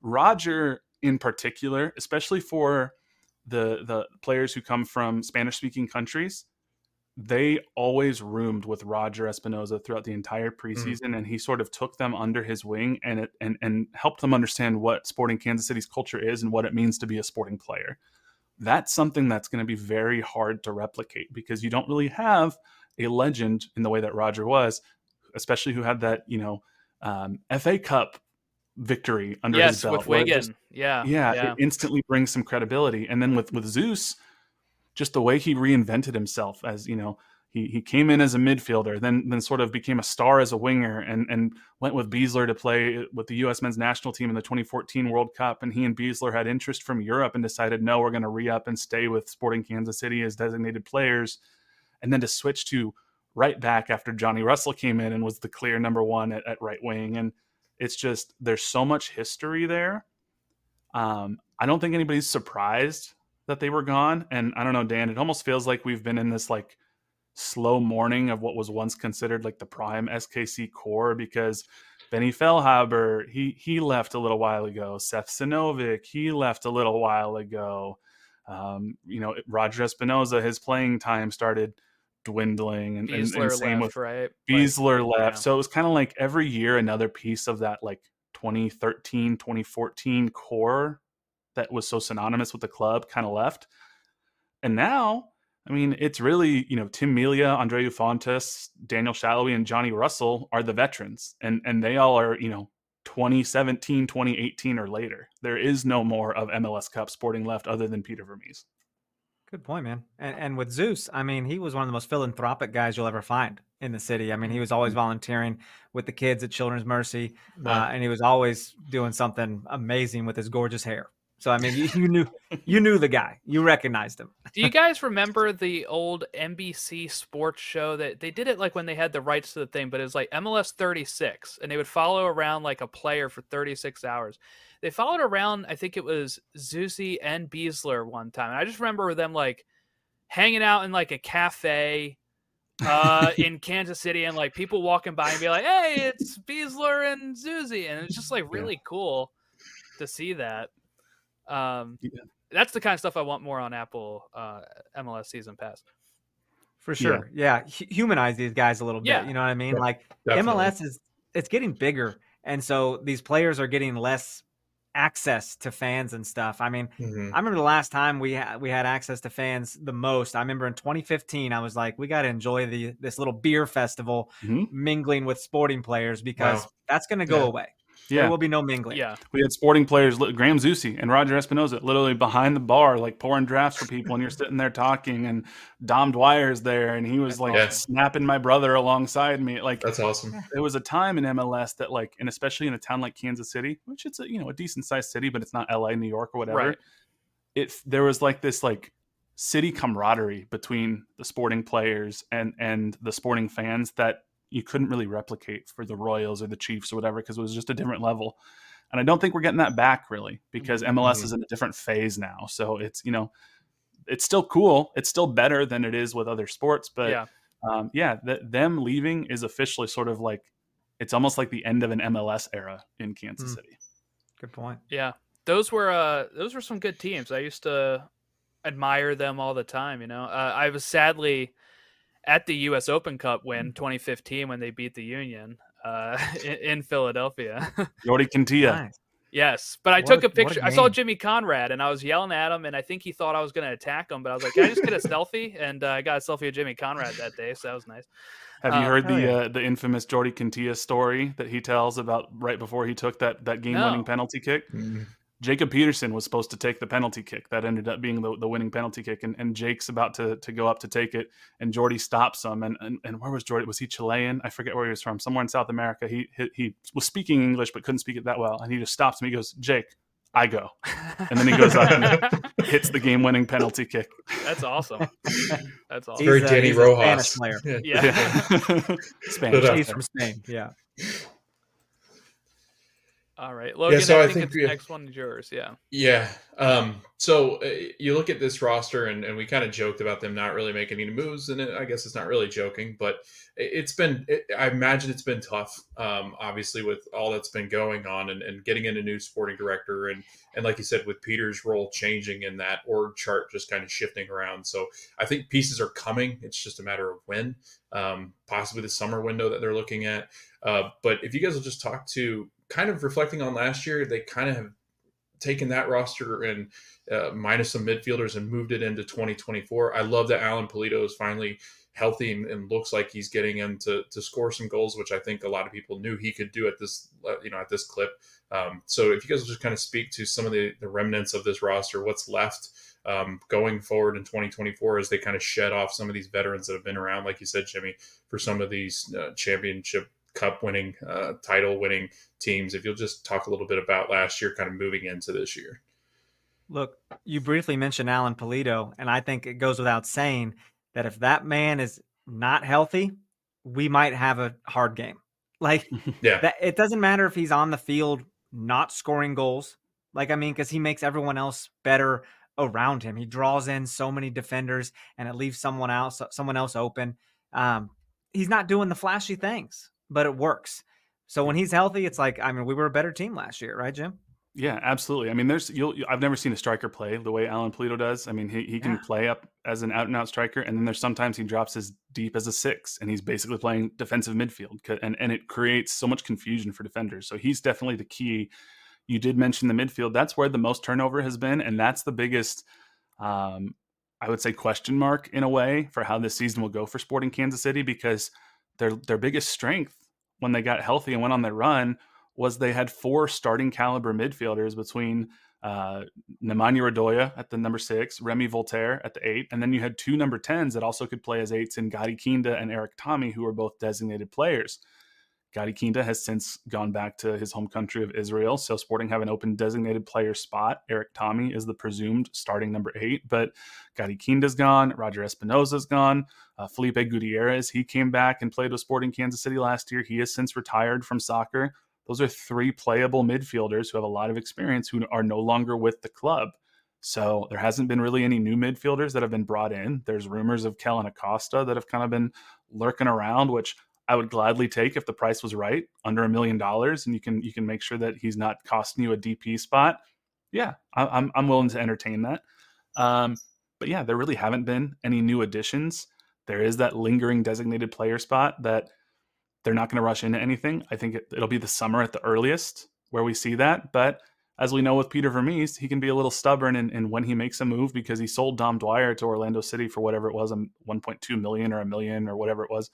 Roger in particular, especially for the the players who come from Spanish speaking countries, they always roomed with Roger Espinoza throughout the entire mm. preseason, mm and he sort of took them under his wing and it, and and helped them understand what Sporting Kansas City's culture is and what it means to be a sporting player. That's something that's going to be very hard to replicate because you don't really have a legend in the way that Roger was, especially who had that you know um, FA Cup victory under yes, his belt. with Wigan. Just, yeah, yeah, yeah, it instantly brings some credibility. And then with with Zeus, just the way he reinvented himself as you know he he came in as a midfielder, then then sort of became a star as a winger, and and went with Besler to play with the U.S. men's national team in the 2014 World Cup. And he and Besler had interest from Europe and decided, no, we're going to re up and stay with Sporting Kansas City as designated players, and then to switch to right back after Johnny Russell came in and was the clear number one at, at right wing and it's just there's so much history there. Um, I don't think anybody's surprised that they were gone. And I don't know, Dan, it almost feels like we've been in this like slow mourning of what was once considered like the prime SKC core because Benny Feilhaber, he he left a little while ago. Seth Sinovic, he left a little while ago. Um, you know, Roger Espinoza, his playing time started dwindling and, and, and same left, with right Besler left. Yeah. So it was kind of like every year another piece of that like 2013, 2014 core that was so synonymous with the club kind of left. And now, I mean, it's really, you know, Tim Melia, Andreu Fontàs, Daniel Salloi, and Johnny Russell are the veterans. And and they all are, you know, 2017, 2018 or later. There is no more of MLS Cup sporting left other than Peter Vermes. Good point, man. And, and with Zeus, I mean, he was one of the most philanthropic guys you'll ever find in the city. I mean, he was always volunteering with the kids at Children's Mercy, uh, and he was always doing something amazing with his gorgeous hair. So I mean, you, you, knew you knew the guy, you recognized him. Do you guys remember the old NBC sports show that they did it like when they had the rights to the thing, but it was like MLS 36, and they would follow around like a player for 36 hours. They followed around, I think it was Zusi and Besler one time. And I just remember them like hanging out in like a cafe uh, <laughs> in Kansas City, and like people walking by and be like, "Hey, it's Besler and Zusi," and it's just like really yeah. cool to see that. Um, yeah. That's the kind of stuff I want more on Apple uh, MLS Season Pass. For sure, yeah. yeah. humanize these guys a little bit. Yeah. You know what I mean? Like Definitely. MLS is it's getting bigger, and so these players are getting less access to fans and stuff. I mean, mm-hmm. I remember the last time we had we had access to fans the most. I remember in 2015, I was like, we got to enjoy the this little beer festival, mm-hmm. mingling with sporting players because wow. that's going to go yeah. away. Yeah. There will be no mingling. Yeah. We had sporting players, Graham Zusi and Roger Espinoza, literally behind the bar, like pouring drafts for people, and you're sitting there talking, and Dom Dwyer's there, and he was like yeah. snapping my brother alongside me. Like that's awesome. There was a time in MLS that, like, and especially in a town like Kansas City, which it's a you know a decent sized city, but it's not LA, New York, or whatever. Right. It there was like this like city camaraderie between the sporting players and and the sporting fans that you couldn't really replicate for the Royals or the Chiefs or whatever because it was just a different level. And I don't think we're getting that back really because MLS mm-hmm. is in a different phase now. So it's, you know, it's still cool. It's still better than it is with other sports. But yeah, um, yeah them leaving is officially sort of like, it's almost like the end of an MLS era in Kansas mm. City. Good point. Yeah. Those were, uh, those were some good teams. I used to admire them all the time. You know, uh, I was sadly, at the U.S. Open Cup win mm. 2015 when they beat the Union uh, <laughs> in, in, Philadelphia. <laughs> Jordi Quintillà. Nice. Yes, but I what took a, a picture. A I saw Jimmy Conrad, and I was yelling at him, and I think he thought I was going to attack him. But I was like, "Can I just get a selfie?" <laughs> And uh, I got a selfie of Jimmy Conrad that day, so that was nice. Have you uh, heard the yeah. uh, the infamous Jordi Quintillà story that he tells about right before he took that that game winning no. penalty kick? Mm-hmm. Jacob Peterson was supposed to take the penalty kick. That ended up being the, the winning penalty kick. And, and Jake's about to, to go up to take it. And Jordi stops him. And, and, and where was Jordi? Was he Chilean? I forget where he was from. Somewhere in South America. He, he, he was speaking English, but couldn't speak it that well. And he just stops him. He goes, Jake, I go. And then he goes up and <laughs> hits the game winning penalty kick. That's awesome. That's awesome. Very Danny Rojas. Spanish player. Yeah. yeah. <laughs> Spanish. He's from Spain. Yeah. All right, Logan. Yeah, so I, I think, think the next one is yours. Yeah. Yeah. Um, so uh, you look at this roster, and, and we kind of joked about them not really making any moves, and it, I guess it's not really joking, but it, has been. It, I imagine it's been tough. Um, obviously, with all that's been going on, and, and getting in a new sporting director, and and like you said, with Peter's role changing in that org chart, just kind of shifting around. So I think pieces are coming. It's just a matter of when. Um, possibly the summer window that they're looking at. Uh, but if you guys will just talk to kind of reflecting on last year, they kind of have taken that roster and uh, minus some midfielders and moved it into 2024. I love that Alan Pulido is finally healthy and, and, looks like he's getting him to, to score some goals, which I think a lot of people knew he could do at this, uh, you know, at this clip. Um, so if you guys will just kind of speak to some of the, the remnants of this roster, what's left um, going forward in 2024 as they kind of shed off some of these veterans that have been around, like you said, Jimmy, for some of these uh, championship cup winning, uh, title winning teams. If you'll just talk a little bit about last year, kind of moving into this year. Look, you briefly mentioned Alan Pulido, and I think it goes without saying that if that man is not healthy, we might have a hard game. <laughs> Like, <laughs> yeah, that, it doesn't matter if he's on the field not scoring goals. Like, I mean, because he makes everyone else better around him. He draws in so many defenders, and it leaves someone else, someone else open. Um, he's not doing the flashy things but it works. So when he's healthy, it's like I mean, we were a better team last year, right, Jim? Yeah, absolutely. I mean, there's you'll I've never seen a striker play the way Alan Pulido does. I mean, he, he can yeah. play up as an out and out striker, and then there's sometimes he drops as deep as a six, and he's basically playing defensive midfield, and and it creates so much confusion for defenders. So he's definitely the key. You did mention the midfield. That's where the most turnover has been, and that's the biggest, um, I would say, question mark in a way for how this season will go for Sporting Kansas City because their their biggest strength when they got healthy and went on their run was they had four starting caliber midfielders between uh, Nemanja Radoja at the number six, Remy Walter at the eight, and then you had two number tens that also could play as eights in Gadi Kinda and Erik Thommy, who were both designated players. Gadi Kinda has since gone back to his home country of Israel, so Sporting have an open designated player spot. Erik Thommy is the presumed starting number eight, but Gadi Kinda's gone, Roger Espinoza's gone, uh, Felipe Gutierrez, he came back and played with Sporting Kansas City last year. He has since retired from soccer. Those are three playable midfielders who have a lot of experience who are no longer with the club. So there hasn't been really any new midfielders that have been brought in. There's rumors of Kellyn Acosta that have kind of been lurking around, which I would gladly take if the price was right, under a million dollars, and you can you can make sure that he's not costing you a DP spot. Yeah, I, am I'm willing to entertain that. Um, but yeah, there really haven't been any new additions. There is that lingering designated player spot that they're not going to rush into anything. I think it, will be the summer at the earliest where we see that. But as we know with Peter Vermes, he can be a little stubborn in, in when he makes a move because he sold Dom Dwyer to Orlando City for whatever it was, um, 1.2 million or a million or whatever it was.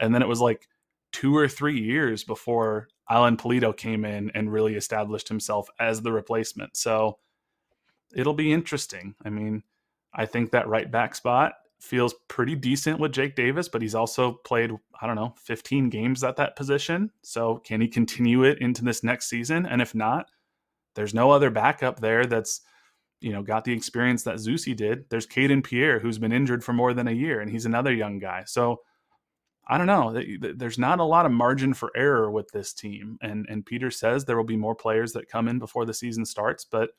And then it was like two or three years before Alan Pulido came in and really established himself as the replacement. So it'll be interesting. I mean, I think that right back spot feels pretty decent with Jake Davis, but he's also played, I don't know, 15 games at that position. So can he continue it into this next season? And if not, there's no other backup there that's, you know, got the experience that Zusi did. There's Kayden Pierre, who's been injured for more than a year, and he's another young guy. So I don't know. There's not a lot of margin for error with this team. And and Peter says there will be more players that come in before the season starts, but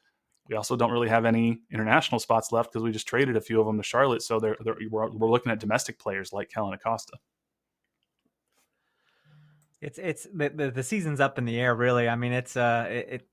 we also don't really have any international spots left because we just traded a few of them to Charlotte. So they're, they're, we're, we're looking at domestic players like Kellyn Acosta. It's it's the, the, the season's up in the air, really. I mean, it's uh, it, it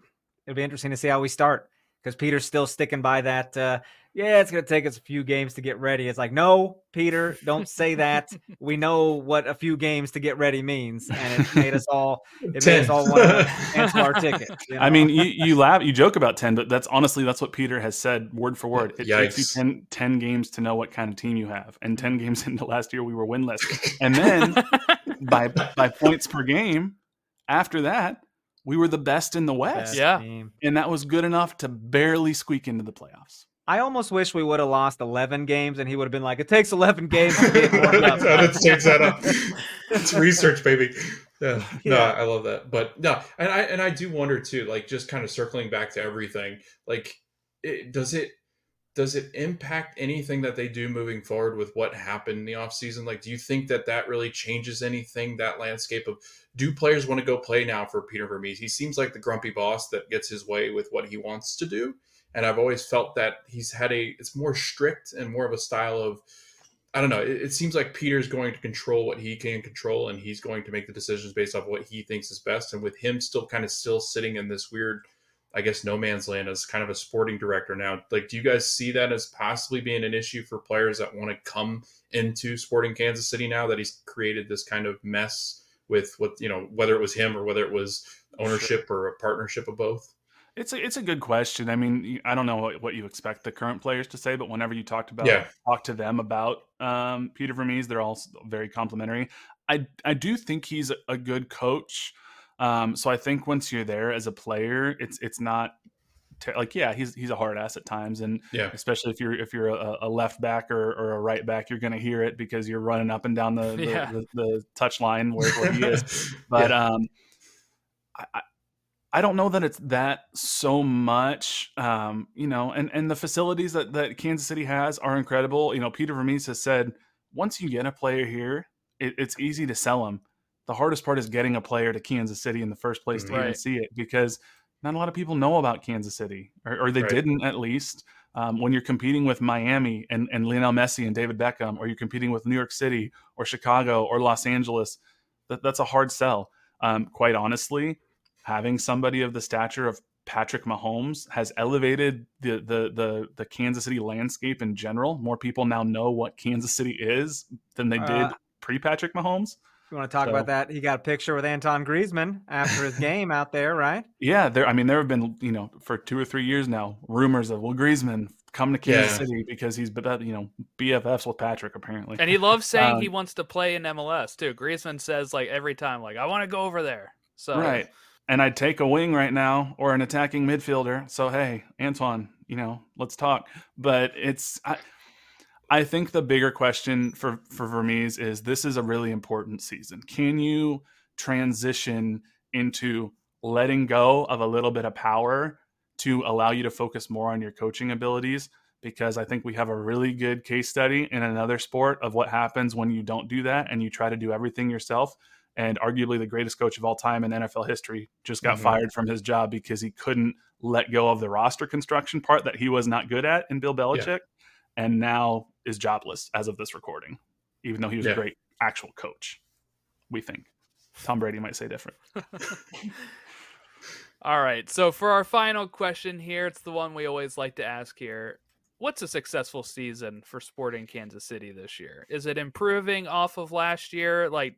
it'll be interesting to see how we start because Peter's still sticking by that. Uh, yeah, it's going to take us a few games to get ready. It's like, no, Peter, don't say that. we know what a few games to get ready means, and it made us all it made us all want to cancel our ticket. <laughs> You know? I mean, you, you laugh, you joke about ten, but that's honestly that's what Peter has said word for word. It Yikes. takes you 10, 10 games to know what kind of team you have, and ten games <laughs> into last year we were winless, and then by by points per game after that we were the best in the West. yeah. And that was good enough to barely squeak into the playoffs. I almost wish we would have lost 11 games and he would have been like, it takes 11 games to get <laughs> up. Let's change that up. It's research, baby. Yeah. <laughs> yeah. No, I love that. But no, and I, and I do wonder too, like just kind of circling back to everything, like it, does it, does it impact anything that they do moving forward with what happened in the offseason? Like, do you think that that really changes anything, that landscape of do players want to go play now for Peter Vermes? He seems like the grumpy boss that gets his way with what he wants to do. And I've always felt that he's had a, it's more strict and more of a style of, I don't know. It, it seems like Peter's going to control what he can control and he's going to make the decisions based off what he thinks is best. And with him still kind of still sitting in this weird, I guess no man's land as kind of a sporting director now. Like, do you guys see that as possibly being an issue for players that want to come into Sporting Kansas City now that he's created this kind of mess with what you know, whether it was him or whether it was ownership or a partnership of both? It's a it's a good question. I mean, I don't know what, you expect the current players to say, but whenever you talked about yeah. talk to them about um, Peter Vermes, they're all very complimentary. I I do think he's a good coach. Um, so I think once you're there as a player, it's it's not ter- like yeah, he's he's a hard ass at times, and yeah, especially if you're if you're a, a left back or, or a right back, you're going to hear it because you're running up and down the the, yeah. the, the touch line where, where he is. <laughs> But yeah. um, I, I don't know that it's that so much, um, you know, and, and the facilities that, that Kansas City has are incredible. You know, Peter Vermes has said, once you get a player here, it, it's easy to sell them the hardest part is getting a player to Kansas City in the first place to right. even see it because not a lot of people know about Kansas City, or, or they right. didn't at least. Um, when you're competing with Miami and, and Lionel Messi and David Beckham, or you're competing with New York City or Chicago or Los Angeles, that, that's a hard sell. Um, quite honestly, having somebody of the stature of Patrick Mahomes has elevated the the the the Kansas City landscape in general. More people now know what Kansas City is than they did uh, pre Patrick Mahomes. You want to talk so, about that? He got a picture with Antoine Griezmann after his <laughs> game out there, right? Yeah, there. I mean, there have been you know for two or three years now rumors of well Griezmann come to Kansas yeah. City because he's you know BFFs with Patrick apparently, and he loves saying um, he wants to play in MLS too. Griezmann says like every time like I want to go over there. So right, and I'd take a wing right now or an attacking midfielder. So hey, Antoine, you know, let's talk. But it's. I, I think the bigger question for for Vermes is this is a really important season. Can you transition into letting go of a little bit of power to allow you to focus more on your coaching abilities? Because I think we have a really good case study in another sport of what happens when you don't do that and you try to do everything yourself. And arguably the greatest coach of all time in NFL history just got mm-hmm. fired from his job because he couldn't let go of the roster construction part that he was not good at in Bill Belichick. Yeah. And now is jobless as of this recording, even though he was yeah. a great actual coach. We think Tom Brady might say different. <laughs> <laughs> All right. So for our final question here, it's the one we always like to ask here. What's a successful season for Sporting Kansas City this year? Is it improving off of last year, like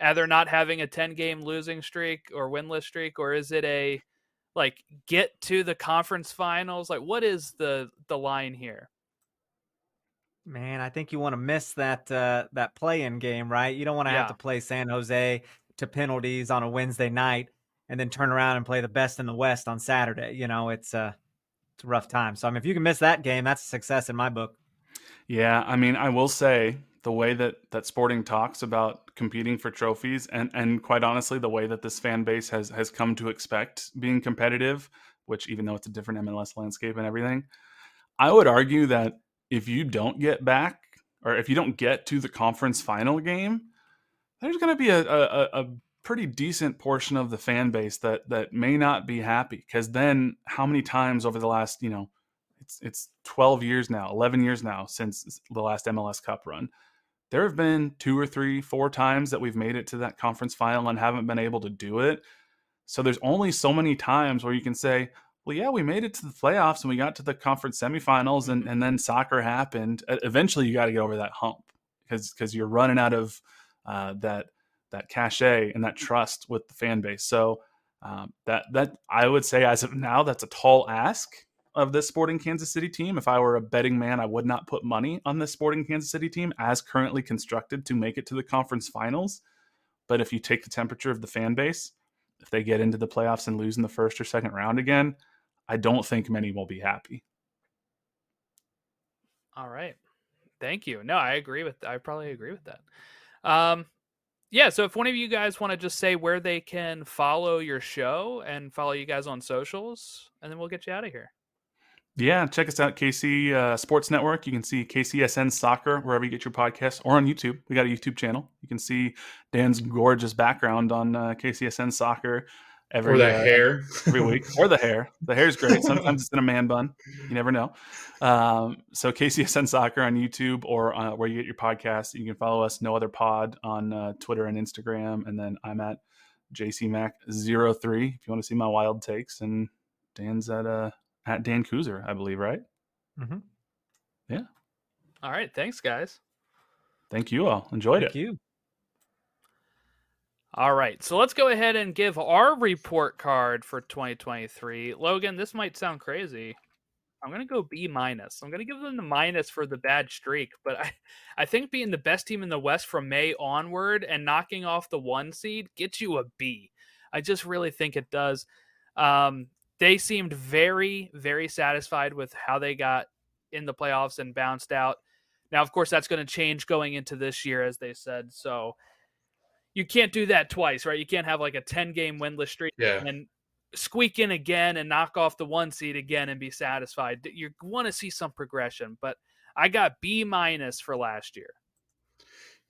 either not having a 10 game losing streak or winless streak, or is it a like get to the conference finals? Like what is the the line here? Man, I think you want to miss that uh, that play-in game, right? You don't want to yeah. have to play San Jose to penalties on a Wednesday night and then turn around and play the best in the West on Saturday. You know, it's a uh, it's a rough time. So I mean, if you can miss that game, that's a success in my book. Yeah, I mean, I will say the way that that Sporting talks about competing for trophies, and and quite honestly, the way that this fan base has has come to expect being competitive, which even though it's a different MLS landscape and everything, I would argue that if you don't get back or if you don't get to the conference final game, there's going to be a, a, a, pretty decent portion of the fan base that that may not be happy because then how many times over the last you know it's it's 12 years now 11 years now since the last MLS Cup run there have been two or three four times that we've made it to that conference final and haven't been able to do it. So there's only so many times where you can say well, yeah, we made it to the playoffs and we got to the conference semifinals, and, and then soccer happened. Eventually, you got to get over that hump because because you're running out of uh, that that cachet and that trust with the fan base. So um, that that I would say as of now, that's a tall ask of this Sporting Kansas City team. If I were a betting man, I would not put money on this Sporting Kansas City team as currently constructed to make it to the conference finals. But if you take the temperature of the fan base, if they get into the playoffs and lose in the first or second round again, I don't think many will be happy. All right. Thank you. No, I agree with I probably agree with that. Um yeah, so if one of you guys want to just say where they can follow your show and follow you guys on socials, and then we'll get you out of here. Yeah, check us out, KC uh, Sports Network. You can see KCSN Soccer wherever you get your podcasts, or on YouTube. We got a YouTube channel. You can see Dan's gorgeous background on uh, KCSN Soccer every or the uh, hair. every week. Or the hair. The hair is great. Sometimes it's in a man bun. You never know. Um, so kcsn soccer on youtube or uh, where you get your podcast you can follow us no other pod on uh, twitter and instagram. And then i'm at jcmac03 if you want to see my wild takes. And dan's at uh at dan Kuzer, i believe right? Mm-hmm. yeah. All right. Thanks guys. Thank you all. Enjoyed thank it. Thank you all right, so let's go ahead and give our report card for 2023. Logan, this might sound crazy. I'm gonna go B minus. I'm gonna give them the minus for the bad streak, but I, I think being the best team in the West from May onward and knocking off the one seed gets you a B. I just really think it does. Um, they seemed very, very satisfied with how they got in the playoffs and bounced out. Now, of course, that's going to change going into this year, as they said. So you can't do that twice, right? You can't have like a 10 game winless streak yeah. and squeak in again and knock off the one seed again and be satisfied. You want to see some progression, but I got B minus for last year.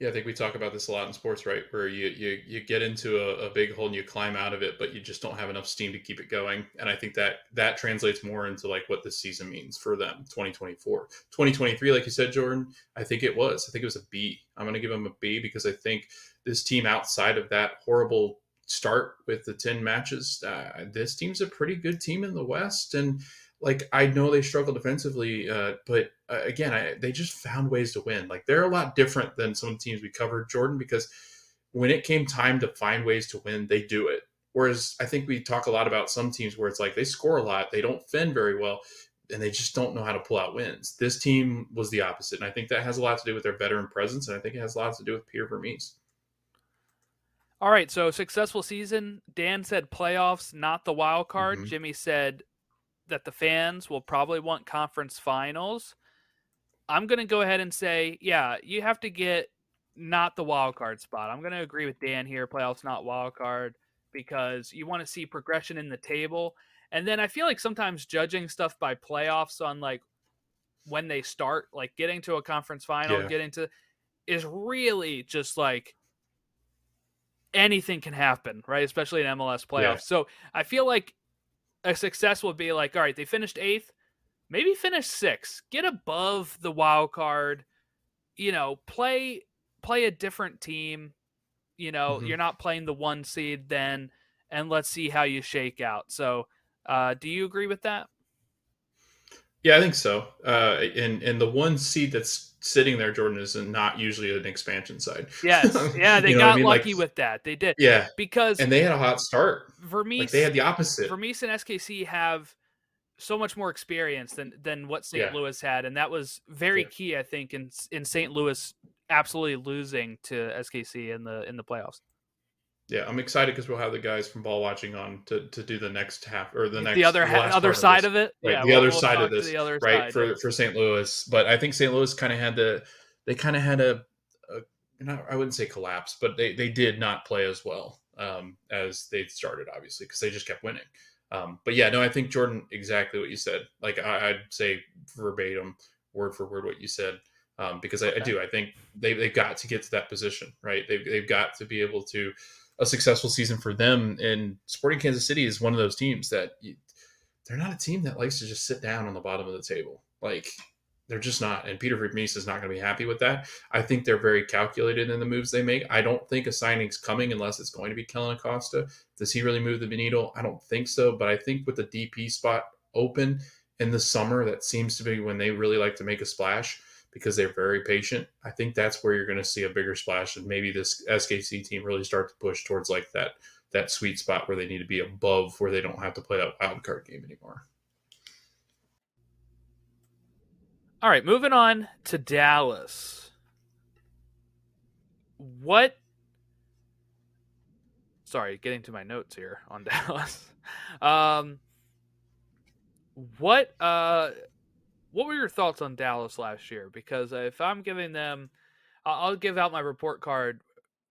Yeah, I think we talk about this a lot in sports, right? Where you you you get into a, a, big hole and you climb out of it, but you just don't have enough steam to keep it going. And I think that that translates more into like what this season means for them, 2024. 2023, like you said, Jordan, I think it was. I think it was a B. I'm going to give them a B because I think this team outside of that horrible start with the 10 matches, uh, this team's a pretty good team in the West. And like, I know they struggle defensively, uh, but uh, again, I, they just found ways to win. Like, they're a lot different than some of the teams we covered, Jordan, because when it came time to find ways to win, they do it. Whereas I think we talk a lot about some teams where it's like they score a lot, they don't fend very well, and they just don't know how to pull out wins. This team was the opposite. And I think that has a lot to do with their veteran presence, and I think it has a lot to do with Peter Vermes. All right, so successful season. Dan said playoffs, not the wild card. Mm-hmm. Jimmy said that the fans will probably want conference finals. I'm going to go ahead and say, yeah, you have to get not the wild card spot. I'm going to agree with Dan here. Playoffs, not wild card, because you want to see progression in the table. And then I feel like sometimes judging stuff by playoffs on like when they start, like getting to a conference final, yeah. getting to, is really just like anything can happen, right? Especially in MLS playoffs. Yeah. So I feel like a success would be like, all right, they finished eighth, maybe finish sixth, get above the wild card, you know, play play a different team. You know, mm-hmm. you're not playing the one seed then, and let's see how you shake out. So, uh, do you agree with that? Yeah, I think so. Uh, and and the one seat that's sitting there, Jordan, is not usually an expansion side. Yes, <laughs> yeah, they got I mean? lucky like, with that. They did. Yeah, because and they had a hot start. Vermes, like they had the opposite. Vermes and SKC have so much more experience than than what St. Yeah. Louis had, and that was very yeah. key, I think, in in St. Louis absolutely losing to SKC in the in the playoffs. Yeah, I'm excited because we'll have the guys from ball watching on to, to do the next half or the next the other ha- other side of, of, it. Right, yeah, the we'll, other we'll side of this, the right? Side, for for St. Louis, but I think St. Louis kind of had the they kind of had a, a not, I wouldn't say collapse, but they they did not play as well um, as they started, obviously, because they just kept winning. Um, but yeah, no, I think Jordan exactly what you said. Like I, would say verbatim, word for word what you said um, because I, I, do. I think they they've got to get to that position, right? They've they've got to be able to a successful season for them. And Sporting Kansas City is one of those teams that you, they're not a team that likes to just sit down on the bottom of the table. Like they're just not. And Peter Vermes is not going to be happy with that. I think they're very calculated in the moves they make. I don't think a signing's coming unless it's going to be Kellyn Acosta. Does he really move the needle? I don't think so. But I think with the DP spot open in the summer, that seems to be when they really like to make a splash because they're very patient. I think that's where you're going to see a bigger splash, and maybe this SKC team really start to push towards like that that sweet spot where they need to be above, where they don't have to play that wild card game anymore. All right, moving on to Dallas. What? Sorry, getting to my notes here on <laughs> Dallas. Um, what? Uh, what were your thoughts on Dallas last year? Because if I'm giving them, I'll give out my report card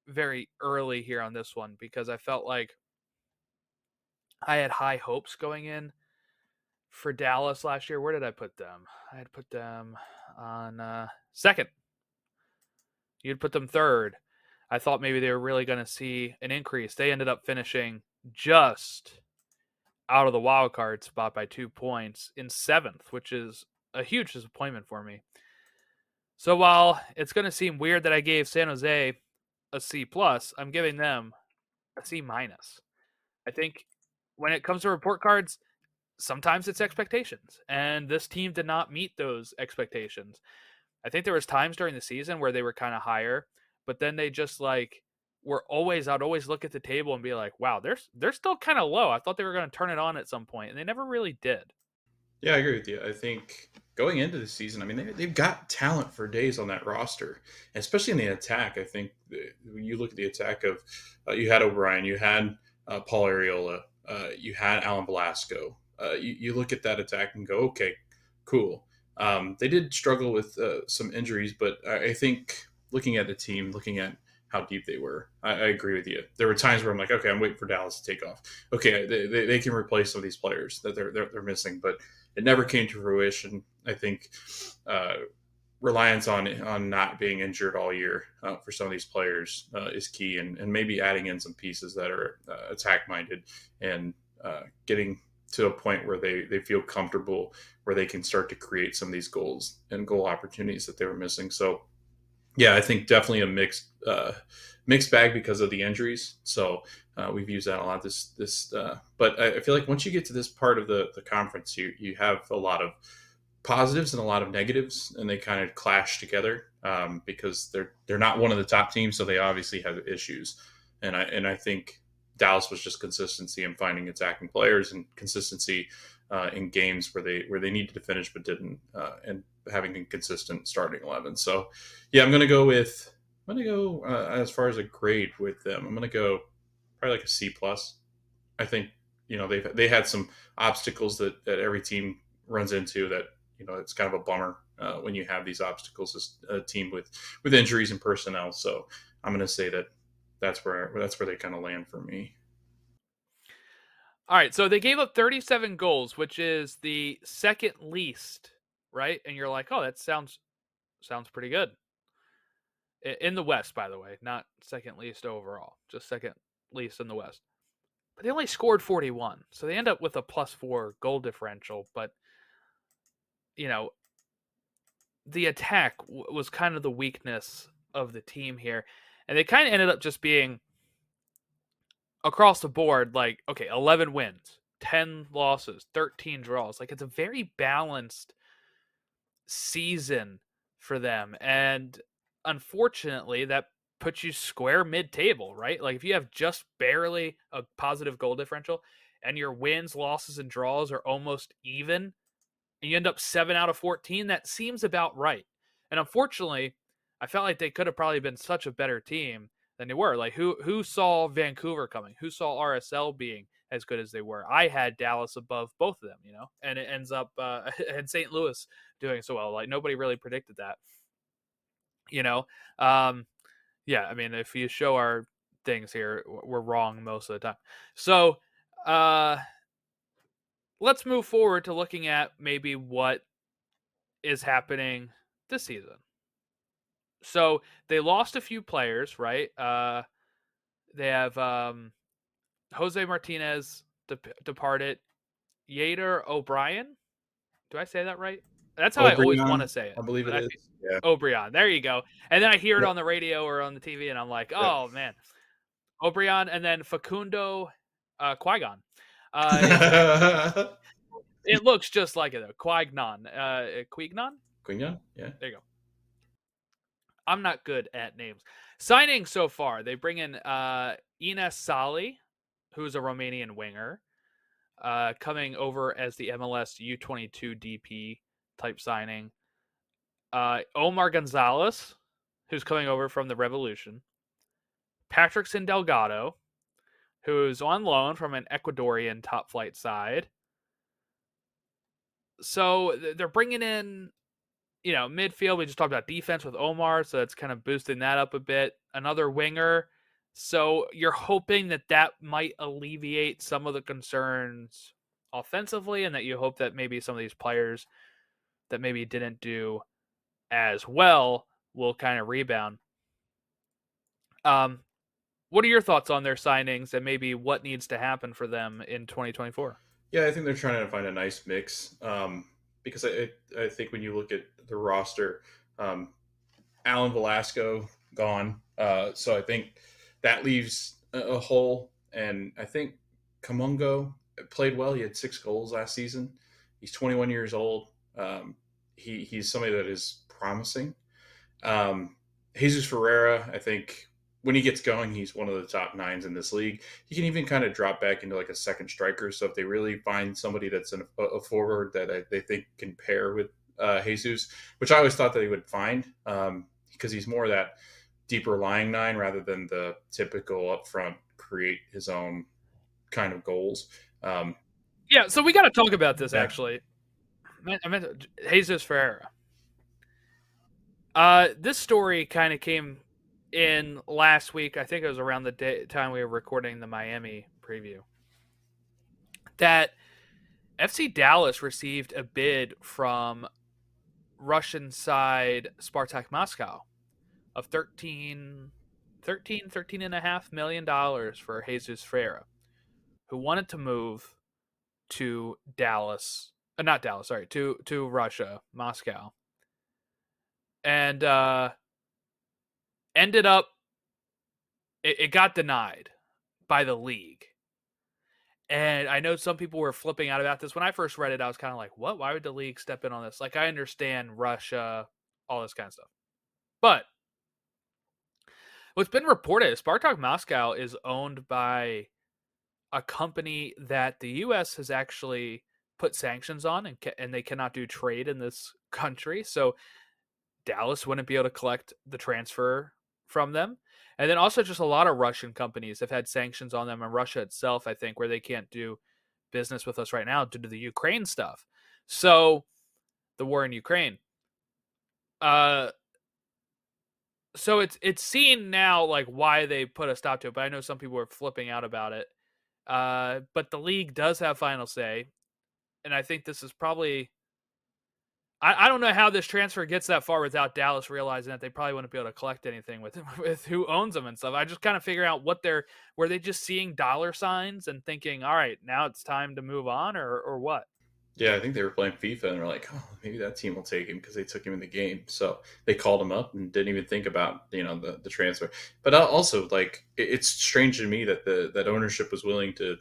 very early here on this one because I felt like I had high hopes going in for Dallas last year. Where did I put them? I had put them on uh, second. You'd put them third. I thought maybe they were really going to see an increase. They ended up finishing just out of the wild card spot by two points in seventh, which is a huge disappointment for me. So while it's going to seem weird that I gave San Jose a C plus, I'm giving them a C minus. I think when it comes to report cards, sometimes it's expectations, and this team did not meet those expectations. I think there was times during the season where they were kind of higher, but then they just like were always I'd always look at the table and be like, "Wow, they're they're still kind of low. I thought they were going to turn it on at some point, and they never really did." Yeah, I agree with you. I think going into the season, I mean, they, they've got talent for days on that roster, especially in the attack. I think you look at the attack of, uh, you had Obrian, you had uh, Paul Arriola, uh, you had Alan Velasco. Uh, you, you, look at that attack and go, okay, cool. Um, they did struggle with uh, some injuries, but I, I think looking at the team, looking at how deep they were. I, I, agree with you. There were times where I'm like, okay, I'm waiting for Dallas to take off. Okay, they, they, they can replace some of these players that they're, they're, they're missing, but it never came to fruition. I think uh, reliance on on not being injured all year uh, for some of these players uh, is key, and, and maybe adding in some pieces that are uh, attack minded and uh, getting to a point where they they feel comfortable where they can start to create some of these goals and goal opportunities that they were missing. So Yeah, I think definitely a mixed uh, mixed bag because of the injuries. So uh, we've used that a lot this this. Uh, but I, I feel like once you get to this part of the the conference, you you have a lot of positives and a lot of negatives, and they kind of clash together um, because they're they're not one of the top teams, so they obviously have issues. And I and I think Dallas was just consistency in finding attacking players and consistency uh, in games where they where they needed to finish but didn't, uh, and having a consistent starting eleven. So, yeah, I'm going to go with I'm going to go uh, as far as a grade with them. I'm going to go probably like a C plus. I think you know they've they had some obstacles that that every team runs into that you know it's kind of a bummer uh, when you have these obstacles as a team with with injuries and personnel. So I'm going to say that that's where that's where they kind of land for me. All right, so they gave up 37 goals, which is the second least, right? And you're like, "Oh, that sounds sounds pretty good." In the West, by the way, not second least overall, just second least in the West. But they only scored 41, so they end up with a plus 4 goal differential, but you know, the attack w- was kind of the weakness of the team here. And they kind of ended up just being across the board like okay 11 wins 10 losses 13 draws like it's a very balanced season for them and unfortunately that puts you square mid-table right like if you have just barely a positive goal differential and your wins losses and draws are almost even and you end up 7 out of 14 that seems about right and unfortunately i felt like they could have probably been such a better team than they were. Like who who saw Vancouver coming? Who saw RSL being as good as they were? I had Dallas above both of them, you know, and it ends up uh, <laughs> and St. Louis doing so well. Like nobody really predicted that, you know. Um, yeah, I mean, if you show our things here, we're wrong most of the time. So, uh, let's move forward to looking at maybe what is happening this season so they lost a few players, right? Uh, they have um, Jose Martinez de- departed, Jader Obrian. Do I say that right? That's how Obrian, I always want to say it. I believe it I, is. Yeah. Obrian. There you go. And then I hear it on the radio or on the TV, and I'm like, oh yeah. man, Obrian, and then Facundo uh, Quignón. <laughs> Uh, it, looks just like it though. Quignón. Uh, Quignón? Quignón? Yeah. There you go. I'm not good at names. Signing so far, they bring in uh, Enes Sali, who's a Romanian winger, uh, coming over as the MLS U22 DP type signing. Uh, Omar Gonzalez, who's coming over from the Revolution. Patrickson Delgado, who's on loan from an Ecuadorian top flight side. So they're bringing in you know, midfield, we just talked about defense with Omar, so it's kind of boosting that up a bit. Another winger. So you're hoping that that might alleviate some of the concerns offensively, and that you hope that maybe some of these players that maybe didn't do as well will kind of rebound. Um, what are your thoughts on their signings and maybe what needs to happen for them in 2024? Yeah, I think they're trying to find a nice mix. Um, because I, I think when you look at the roster, um, Alan Velasco gone, uh, so I think that leaves a, a hole. And I think Kamungo played well. He had six goals last season. He's 21 years old. Um, he he's somebody that is promising. Um, Jesus Ferreira, I think when he gets going, he's one of the top nines in this league. He can even kind of drop back into like a second striker. So if they really find somebody that's an, a forward that I, they think can pair with uh, Jesus, which I always thought that he would find um, because he's more that deeper lying nine rather than the typical upfront create his own kind of goals. Um, yeah, so we got to talk about this yeah. actually. I meant Jesus Ferreira. Uh, this story kind of came in last week, I think it was around the day, time we were recording the Miami preview, that FC Dallas received a bid from Russian side Spartak Moscow of 13, 13, 13 and a half million dollars for Jesus Ferreira, who wanted to move to Dallas, uh, not Dallas, sorry, to to Russia, Moscow. And uh ended up it, it got denied by the league. And I know some people were flipping out about this. When I first read it, I was kind of like, what? Why would the league step in on this? Like, I understand Russia, all this kind of stuff. But what's been reported is Spartak Moscow is owned by a company that the U.S. has actually put sanctions on, and ca- and they cannot do trade in this country. So Dallas wouldn't be able to collect the transfer from them. And then also just a lot of Russian companies have had sanctions on them, and Russia itself, I think, where they can't do business with us right now due to the Ukraine stuff. So the war in Ukraine. Uh so it's it's seen now like why they put a stop to it, but I know some people are flipping out about it. Uh, but the league does have final say, and I think this is probably. I, I don't know how this transfer gets that far without Dallas realizing that they probably wouldn't be able to collect anything with <laughs> with who owns them and stuff. I just kind of figure out what they're were they just seeing dollar signs and thinking, all right, now it's time to move on, or or what? Yeah, I think they were playing FIFA and they're like, oh, maybe that team will take him because they took him in the game. So they called him up and didn't even think about you know the, the transfer. But also, like, it's strange to me that the that ownership was willing to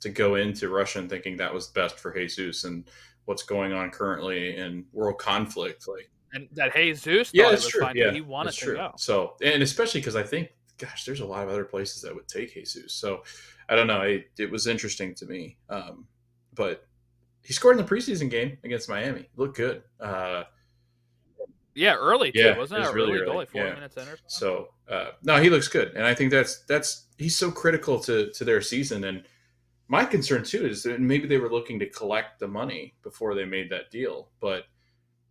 to go into Russia and thinking that was best for Jesus and what's going on currently in world conflict. Like, and that Jesus, yeah, it's true. Yeah, he wanted to true. go. So, and especially because I think, gosh, there's a lot of other places that would take Jesus. So, I don't know. It, it was interesting to me, um, but he scored in the preseason game against Miami. Looked good. Uh, yeah, early too, yeah, wasn't was really early like four yeah. minutes in or something? So uh, no, he looks good, and I think that's that's he's so critical to to their season. And my concern too is that maybe they were looking to collect the money before they made that deal, but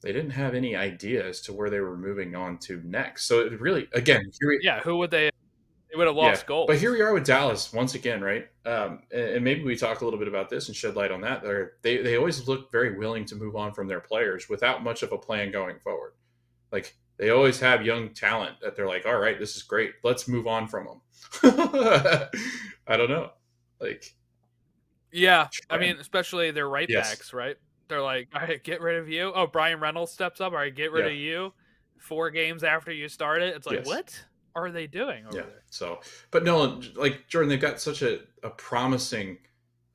they didn't have any idea as to where they were moving on to next. So it really, again, we, yeah, who would they they would have lost yeah. goals. But here we are with Dallas once again, right? Um, and, maybe we talk a little bit about this and shed light on that. They're, they they always look very willing to move on from their players without much of a plan going forward. Like they always have young talent that they're like, all right, this is great. Let's move on from them. <laughs> I don't know, like. Yeah, I mean, especially their right yes. backs, right? They're like, all right, get rid of you. Oh, Brian Reynolds steps up. All right, get rid yeah. of you. Four games after you started, it's like yes. what? Are they doing yeah. There? So, but no, like Jordan, they've got such a, a promising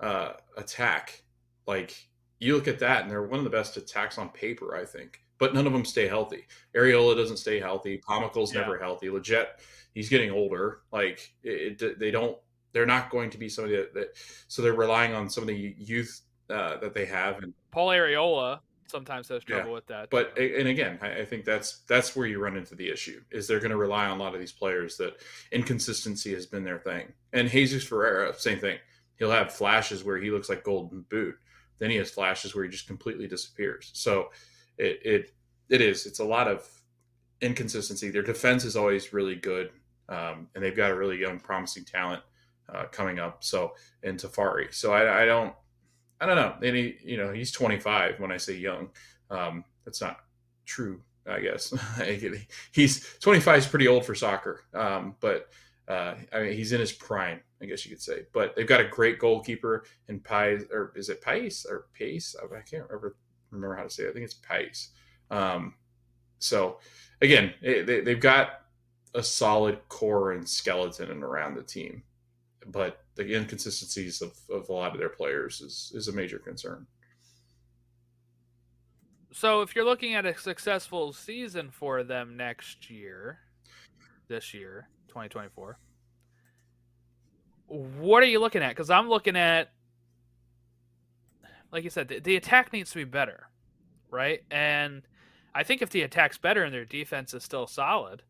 uh, attack. Like you look at that, and they're one of the best attacks on paper, I think. But none of them stay healthy. Arriola doesn't stay healthy. Pomykal's yeah. never healthy. Lletget, he's getting older. Like it, it, they don't. They're not going to be somebody that, that. So they're relying on some of the youth uh, that they have. And Paul Arriola sometimes has trouble yeah. with that. But and again, I, think that's that's where you run into the issue is they're going to rely on a lot of these players that inconsistency has been their thing. And Jesus Ferreira, same thing. He'll have flashes where he looks like golden boot. Then he has flashes where he just completely disappears. So it it it is. It's a lot of inconsistency. Their defense is always really good, um, and they've got a really young, promising talent uh, coming up. So in Tafari. So I, I don't I don't know. And he, you know, he's 25 when I say young. Um, that's not true, I guess. <laughs> he's 25 is pretty old for soccer. Um, but uh, I mean, he's in his prime, I guess you could say. But they've got a great goalkeeper in Paes, or is it Paes or Pace? I can't remember remember how to say it. I think it's Paes. Um, so again, they, they've got a solid core and skeleton and around the team, but the inconsistencies of, of a lot of their players is, is a major concern. So if you're looking at a successful season for them next year, this year, 2024, what are you looking at? Because I'm looking at, like you said, the, the attack needs to be better, right? And I think if the attack's better and their defense is still solid,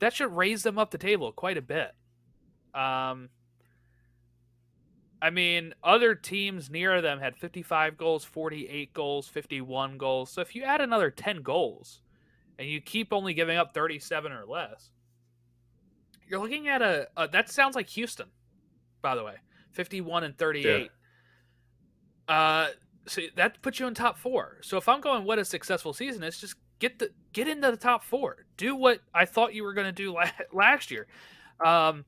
that should raise them up the table quite a bit. Um, I mean, other teams near them had 55 goals, 48 goals, 51 goals. So if you add another 10 goals and you keep only giving up 37 or less, you're looking at a, a that sounds like Houston, by the way, 51 and 38. Yeah. Uh, so that puts you in top four. So if I'm going, what a successful season is, just get the get into the top four. Do what I thought you were going to do <laughs> last year. Um,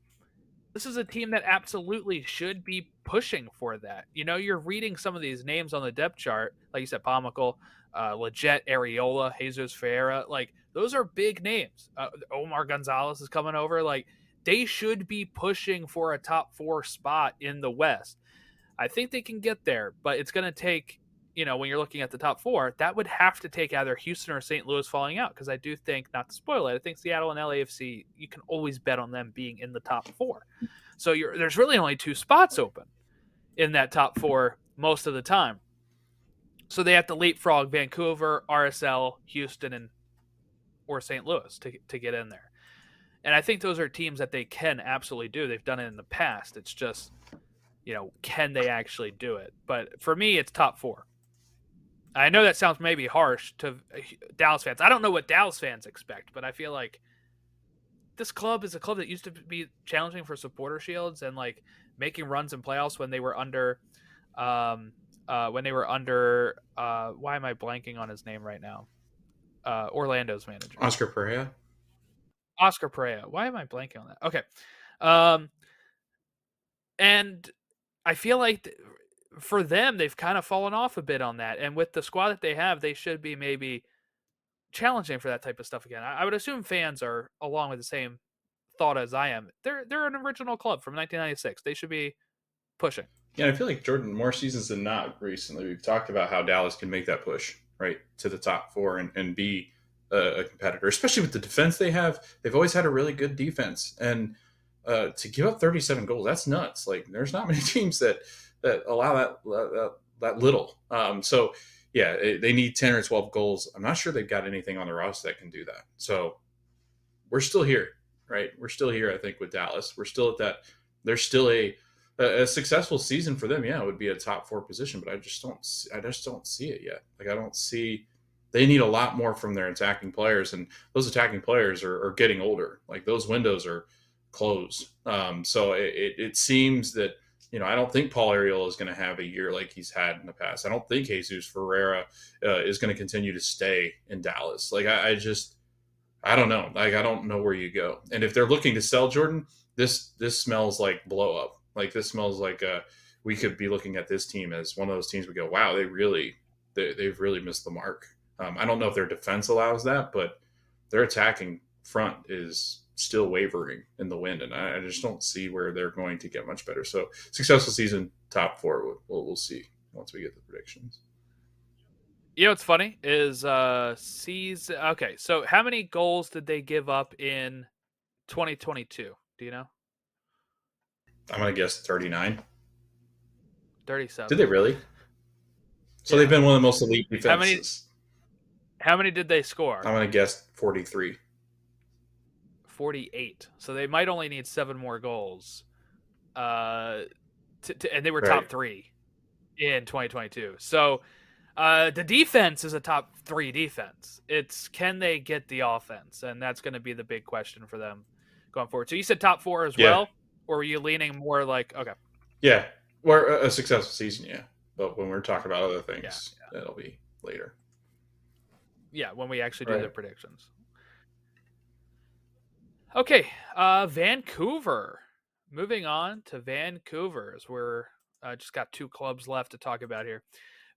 this is a team that absolutely should be pushing for that. You know, you're reading some of these names on the depth chart, like you said, Pomykal, uh, Lletget, Arriola, Jesus Ferreira. Like Those are big names. Uh, Omar Gonzalez is coming over. Like they should be pushing for a top four spot in the West. I think they can get there, but it's going to take, you know, when you're looking at the top four, that would have to take either Houston or St. Louis falling out. Because I do think, not to spoil it, I think Seattle and LAFC, you can always bet on them being in the top four. So there's really only two spots open in that top four most of the time. So they have to leapfrog Vancouver, RSL, Houston, and or St. Louis to to get in there. And I think those are teams that they can absolutely do. They've done it in the past. It's just, you know, can they actually do it? But for me, it's top four. I know that sounds maybe harsh to Dallas fans. I don't know what Dallas fans expect, but I feel like this club is a club that used to be challenging for supporter shields and like making runs in playoffs when they were under um, uh, when they were under uh, why am I blanking on his name right now? Uh, Orlando's manager. Oscar Pareja. Oscar Pareja. Why am I blanking on that? Okay. Um, and I feel like for them, they've kind of fallen off a bit on that. And with the squad that they have, they should be maybe challenging for that type of stuff again. I, I would assume fans are along with the same thought as I am. They're they're an original club from 1996. They should be pushing. Yeah, I feel like Jordan, more seasons than not recently, we've talked about how Dallas can make that push right to the top four and, and be a, a competitor, especially with the defense they have. They've always had a really good defense, and uh, to give up 37 goals, that's nuts. Like, there's not <laughs> many teams that that allow that that, that little. Um, so, yeah, it, they need 10 or 12 goals. I'm not sure they've got anything on the roster that can do that. So, we're still here, right? We're still here. I think with Dallas, we're still at that. There's still a a, a successful season for them, yeah, it would be a top four position, but I just don't, I just don't see it yet. Like I don't see. They need a lot more from their attacking players, and those attacking players are, are getting older. Like those windows are closed. Um, so it, it, it seems that you know, I don't think Paul Arriola is going to have a year like he's had in the past. I don't think Jesus Ferreira uh, is going to continue to stay in Dallas. Like, I, I, just, I don't know. Like, I don't know where you go. And if they're looking to sell Jordan, this this smells like blow up. Like this smells like uh, we could be looking at this team as one of those teams. We go, wow, they really they, they've really missed the mark. Um, I don't know if their defense allows that, but their attacking front is still wavering in the wind, and I, I, just don't see where they're going to get much better. So successful season, top four. We'll, we'll see once we get the predictions. You know what's funny is uh season. Okay, so how many goals did they give up in 2022? Do you know? I'm gonna guess 39. 37. Did they really? So yeah. they've been one of the most elite defenses. How many, how many did they score? I'm gonna guess 43. 48. So they might only need seven more goals. Uh, to, to, and they were top three in 2022. So uh, the defense is a top three defense. It's can they get the offense, and that's going to be the big question for them going forward. So you said top four as yeah. well or were you leaning more like okay? Yeah, or a successful season, yeah. But when we're talking about other things, yeah, yeah. that'll be later. Yeah, when we actually do right. the predictions. Okay, uh, Vancouver. Moving on to Vancouver, as we're uh, just got two clubs left to talk about here.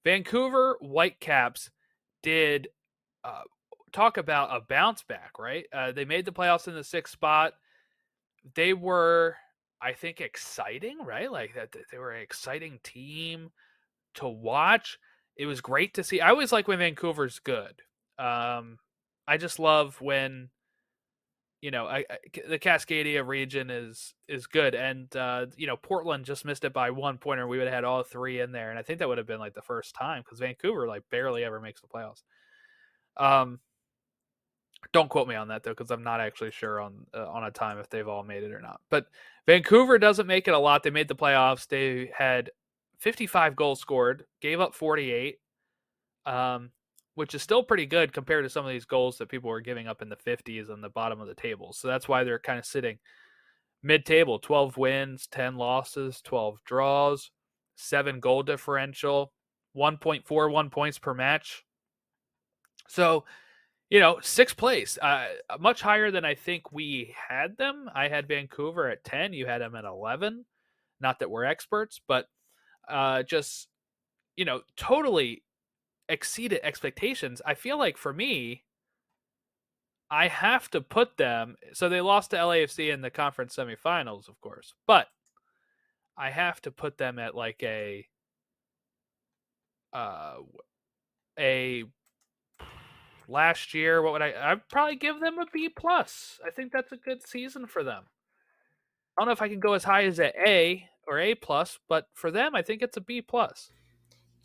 Vancouver Whitecaps did uh, talk about a bounce back, right? Uh, they made the playoffs in the sixth spot. They were I think exciting, right? Like that they were an exciting team to watch. It was great to see. I always like when Vancouver's good. Um, I just love when you know I, I, the Cascadia region is is good, and uh, you know Portland just missed it by one pointer. We would have had all three in there, and I think that would have been like the first time because Vancouver like barely ever makes the playoffs. Um, don't quote me on that though, because I'm not actually sure on uh, on a time if they've all made it or not. But Vancouver doesn't make it a lot. They made the playoffs. They had 55 goals scored, gave up 48, um, which is still pretty good compared to some of these goals that people were giving up in the 50s on the bottom of the table. So that's why they're kind of sitting mid-table: 12 wins, 10 losses, 12 draws, seven goal differential, 1.41 points per match. So you know, sixth place, uh, much higher than I think we had them. I had Vancouver at 10, you had them at 11. Not that we're experts, but uh, just, you know, totally exceeded expectations. I feel like for me, I have to put them. So they lost to LAFC in the conference semifinals, of course, but I have to put them at like a uh a last year. What would I? I'd probably give them a B plus. I think that's a good season for them. I don't know if I can go as high as a A or A plus, but for them, I think it's a B plus.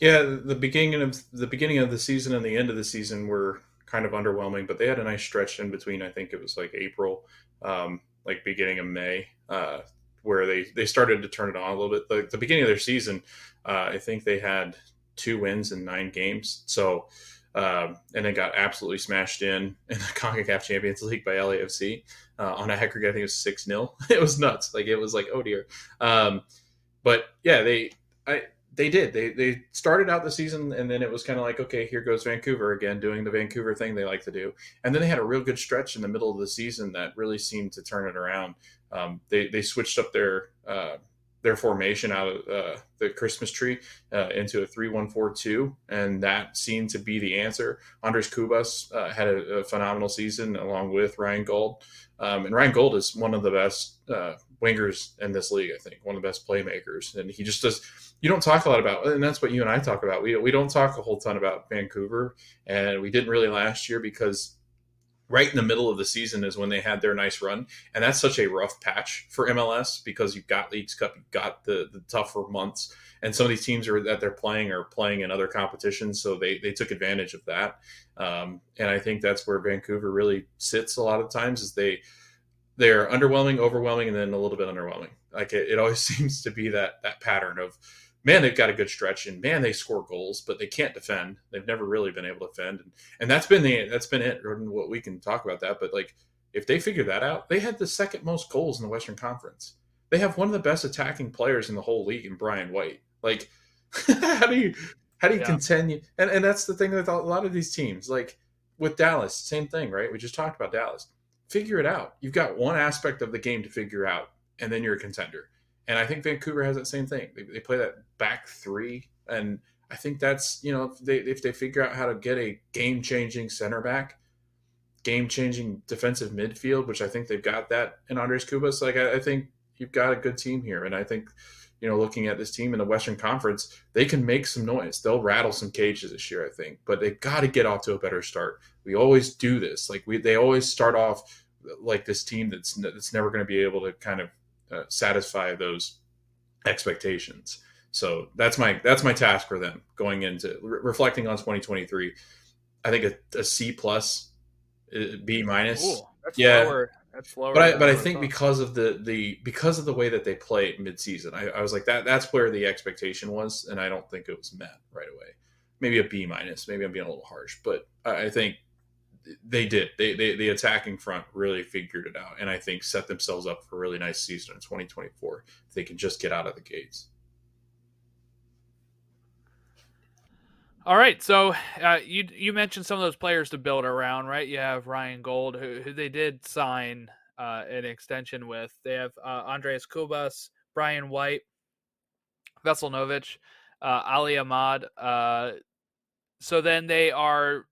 Yeah, the beginning of the beginning of the season and the end of the season were kind of underwhelming, but they had a nice stretch in between. I think it was like April, um, like beginning of May, uh, where they they started to turn it on a little bit. The, the beginning of their season, uh, I think they had two wins in nine games. So, um, and then got absolutely smashed in <laughs> in the CONCACAF Champions League by LAFC uh, on a aggregate. I think it was six 0 <laughs> It was nuts. Like it was like oh dear. Um, but yeah, they I they did. They they started out the season and then it was kind of like, okay, here goes Vancouver again doing the Vancouver thing they like to do. And then they had a real good stretch in the middle of the season that really seemed to turn it around. Um, they they switched up their uh, their formation out of uh, the Christmas tree uh, into a three-one-four-two, and that seemed to be the answer. Andres Cubas uh, had a, a, phenomenal season along with Ryan Gauld, um, and Ryan Gauld is one of the best uh, wingers in this league. I think one of the best playmakers, and he just does. You don't talk a lot about, and that's what you and I talk about. We we don't talk a whole ton about Vancouver, and we didn't really last year because right in the middle of the season is when they had their nice run and that's such a rough patch for mls because you've got leagues cup you've got the, the tougher months and some of these teams are that they're playing are playing in other competitions so they, they took advantage of that um, and i think that's where vancouver really sits a lot of times is they they're underwhelming overwhelming and then a little bit underwhelming like it, it always <laughs> seems to be that that pattern of man, they've got a good stretch, and man, they score goals, but they can't defend. They've never really been able to defend, and, and that's been the that's been it. What we can talk about that, but like if they figure that out, they had the second most goals in the Western Conference. They have one of the best attacking players in the whole league in Brian White. Like, <laughs> how do you how do you yeah. continue? And and that's the thing with a lot of these teams. Like with Dallas, same thing, right? We just talked about Dallas. Figure it out. You've got one aspect of the game to figure out, and then you're a contender. And I think Vancouver has that same thing. They, they play that back three, and I think that's you know if they if they figure out how to get a game changing center back, game changing defensive midfield, which I think they've got that in Andres Cubas. Like I, I think you've got a good team here, and I think you know, looking at this team in the Western Conference, they can make some noise. They'll rattle some cages this year, I think, but they've got to get off to a better start. We always do this. Like we, they always start off like this team that's that's never going to be able to kind of uh, satisfy those expectations. So that's my that's my task for them going into re- reflecting on 2023. I think a, a C plus, uh, B minus. yeah, lower. That's lower. But I but I think because of the the because of the way that they play midseason, I, I was like that. That's where the expectation was, and I don't think it was met right away. Maybe a B minus. Maybe I'm being a little harsh, but I, I think they did. They, they the attacking front really figured it out, and I think set themselves up for a really nice season in 2024 if they can just get out of the gates. All right, so uh, you you mentioned some of those players to build around, right? You have Ryan Gauld, who, who they did sign uh, an extension with. They have uh, Andres Cubas, Brian White, Veselinovic, uh, Ali Ahmed. Uh, so then they are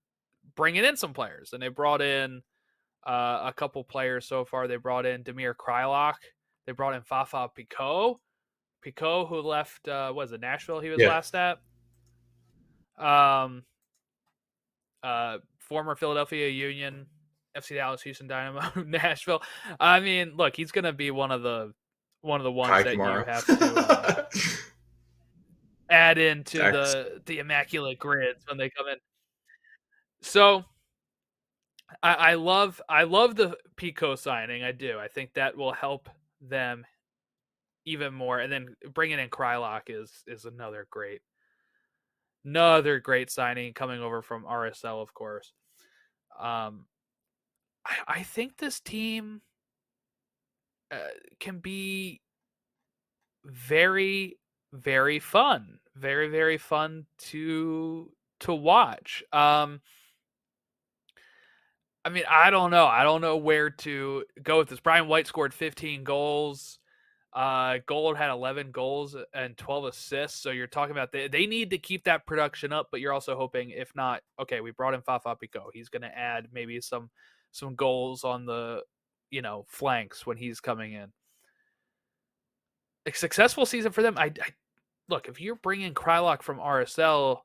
bringing in some players, and they brought in uh, a couple players so far. They brought in Damir Kreilach. They brought in Fafa Picault. Picault, who left, uh, was it Nashville? He was yeah. last at. Um, uh, former Philadelphia Union, FC Dallas, Houston Dynamo, <laughs> Nashville. I mean, look, he's going to be one of the one of the ones Kai that Kamara. you have to uh, <laughs> add into the the immaculate grids when they come in. So I, I love I love the Picault signing. I do. I think that will help them even more. And then bringing in Kreilach is is another great another great signing coming over from RSL, of course. Um, I, I think this team uh, can be very, very fun, very, very fun to to watch. Um, I mean, I don't know. I don't know where to go with this. Brian White scored 15 goals. Uh, Gauld had 11 goals and 12 assists. So you're talking about they, they need to keep that production up, but you're also hoping, if not, okay, we brought in Fafa Picault. He's going to add maybe some some goals on the you know flanks when he's coming in. A successful season for them. I, I look if you're bringing Kreilach from RSL,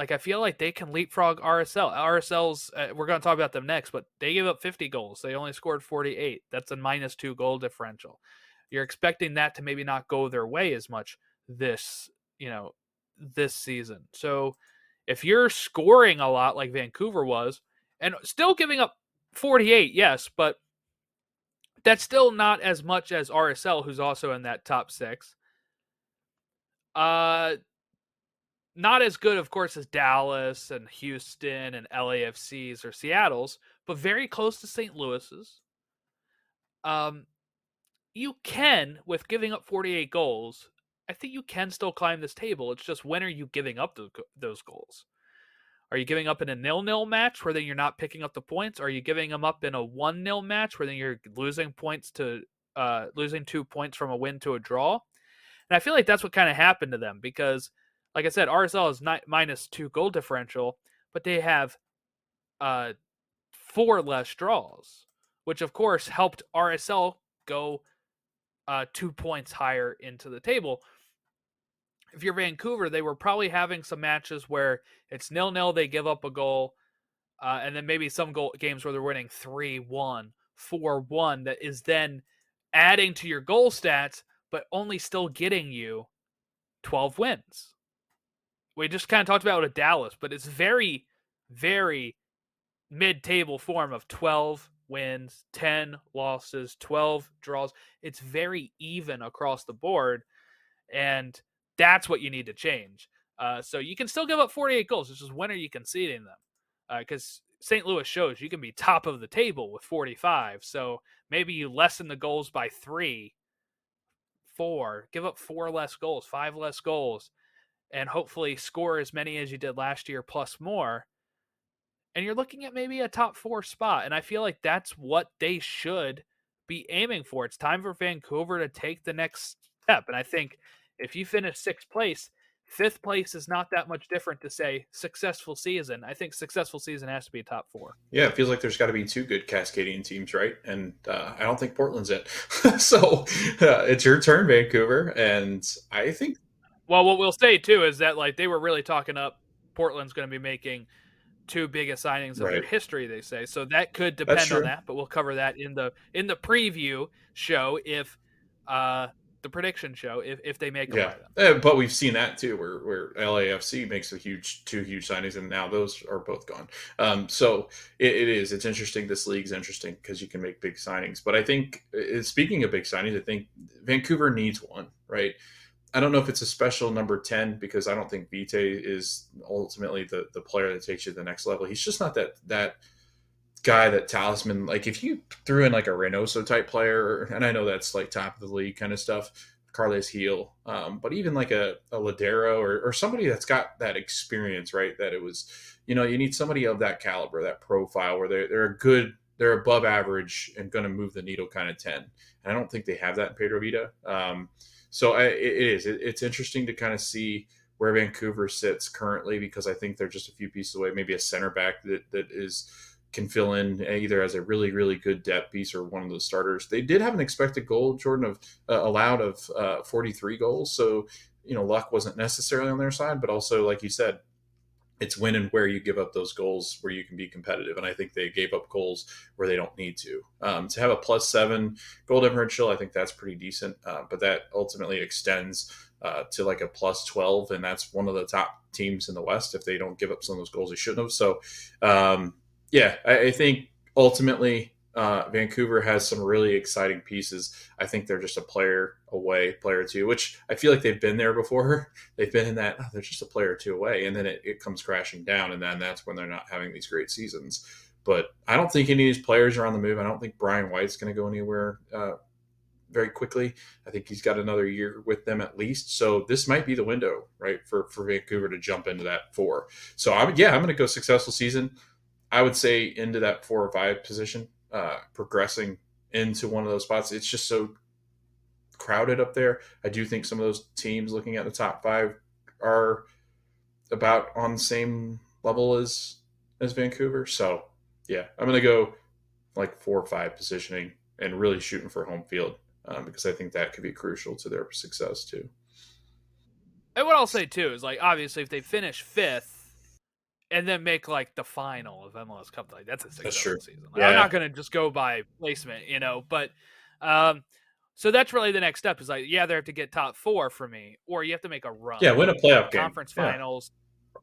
like I feel like they can leapfrog RSL. RSL's uh, we're going to talk about them next, but they gave up 50 goals. They only scored 48. That's a minus two goal differential. You're expecting that to maybe not go their way as much this you know this season. So if you're scoring a lot like Vancouver was, and still giving up 48, yes, but that's still not as much as RSL, who's also in that top six. Uh, not as good, of course, as Dallas and Houston and LAFC's or Seattle's, but very close to St. Louis's. Um, you can, with giving up 48 goals, I think you can still climb this table. It's just when are you giving up those, those goals? Are you giving up in a nil-nil match where then you're not picking up the points? Are you giving them up in a one-nil match where then you're losing points to uh, losing two points from a win to a draw? And I feel like that's what kind of happened to them because, like I said, RSL is ni- minus two goal differential, but they have uh, four less draws, which of course helped RSL go uh, two points higher into the table if you're Vancouver, they were probably having some matches where it's nil nil, they give up a goal, uh, and then maybe some goal games where they're winning 3 1, 4 1, that is then adding to your goal stats, but only still getting you 12 wins. We just kind of talked about it with Dallas, but it's very, very mid table form of 12 wins, 10 losses, 12 draws. It's very even across the board. And that's what you need to change. Uh, so you can still give up 48 goals. It's just when are you conceding them? Because uh, St. Louis shows you can be top of the table with 45. So maybe you lessen the goals by three, four, give up four less goals, five less goals, and hopefully score as many as you did last year plus more. And you're looking at maybe a top four spot. And I feel like that's what they should be aiming for. It's time for Vancouver to take the next step. And I think if you finish sixth place, fifth place is not that much different to say successful season. I think successful season has to be top four. Yeah, it feels like there's got to be two good Cascadian teams, right? And uh, I don't think Portland's it. <laughs> so uh, it's your turn, Vancouver, and I think. Well, what we'll say too is that like they were really talking up Portland's going to be making two biggest signings of right. their history. They say so that could depend on that, but we'll cover that in the in the preview show if uh the prediction show if, if they make yeah. yeah. but we've seen that too where where LAFC makes a huge two huge signings and now those are both gone um, so it, it is it's interesting this league's interesting because you can make big signings but I think uh, speaking of big signings I think Vancouver needs one right I don't know if it's a special number 10 because I don't think Vite is ultimately the the player that takes you to the next level. He's just not that that guy that talisman like if you threw in like a Reynoso type player and I know that's like top of the league kind of stuff Carles Gil um, but even like a, a Lodeiro or, or somebody that's got that experience right that it was you know you need somebody of that caliber that profile where they're, they're a good they're above average and going to move the needle kind of 10 and I don't think they have that in Pedro Vite. Um, so I, it is it, it's interesting to kind of see where Vancouver sits currently because I think they're just a few pieces away maybe a center back that, that is can fill in either as a really really good depth piece or one of the starters. They did have an expected goal, Jordan, of uh, allowed of uh, 43 goals. So you know luck wasn't necessarily on their side, but also like you said, it's when and where you give up those goals where you can be competitive. And I think they gave up goals where they don't need to. Um, to have a plus seven goal differential, I think that's pretty decent. Uh, but that ultimately extends uh, to like a plus 12. And that's one of the top teams in the West if they don't give up some of those goals they shouldn't have. So, um, yeah, I, I think ultimately uh, Vancouver has some really exciting pieces. I think they're just a player away, player two, which I feel like they've been there before. <laughs> They've been in that, oh, they're just a player two away. And then it, it comes crashing down. And then that's when they're not having these great seasons. But I don't think any of these players are on the move. I don't think Brian White's going to go anywhere uh, very quickly. I think he's got another year with them at least. So this might be the window, right, for, for Vancouver to jump into that four. So I'm, yeah, I'm going to go successful season. I would say into that four or five position, uh, progressing into one of those spots. It's just so crowded up there. I do think some of those teams looking at the top five are about on the same level as as Vancouver. So yeah, I'm gonna go like four or five positioning and really shooting for home field um, because I think that could be crucial to their success too. And what I'll say too is like obviously if they finish fifth and then make like the final of MLS Cup, like that's a successful that's season. Like, yeah. I'm not gonna just go by placement, you know, but um so that's really the next step is like, yeah, they have to get top four for me, or you have to make a run. Yeah, win a playoff game. Conference yeah. finals.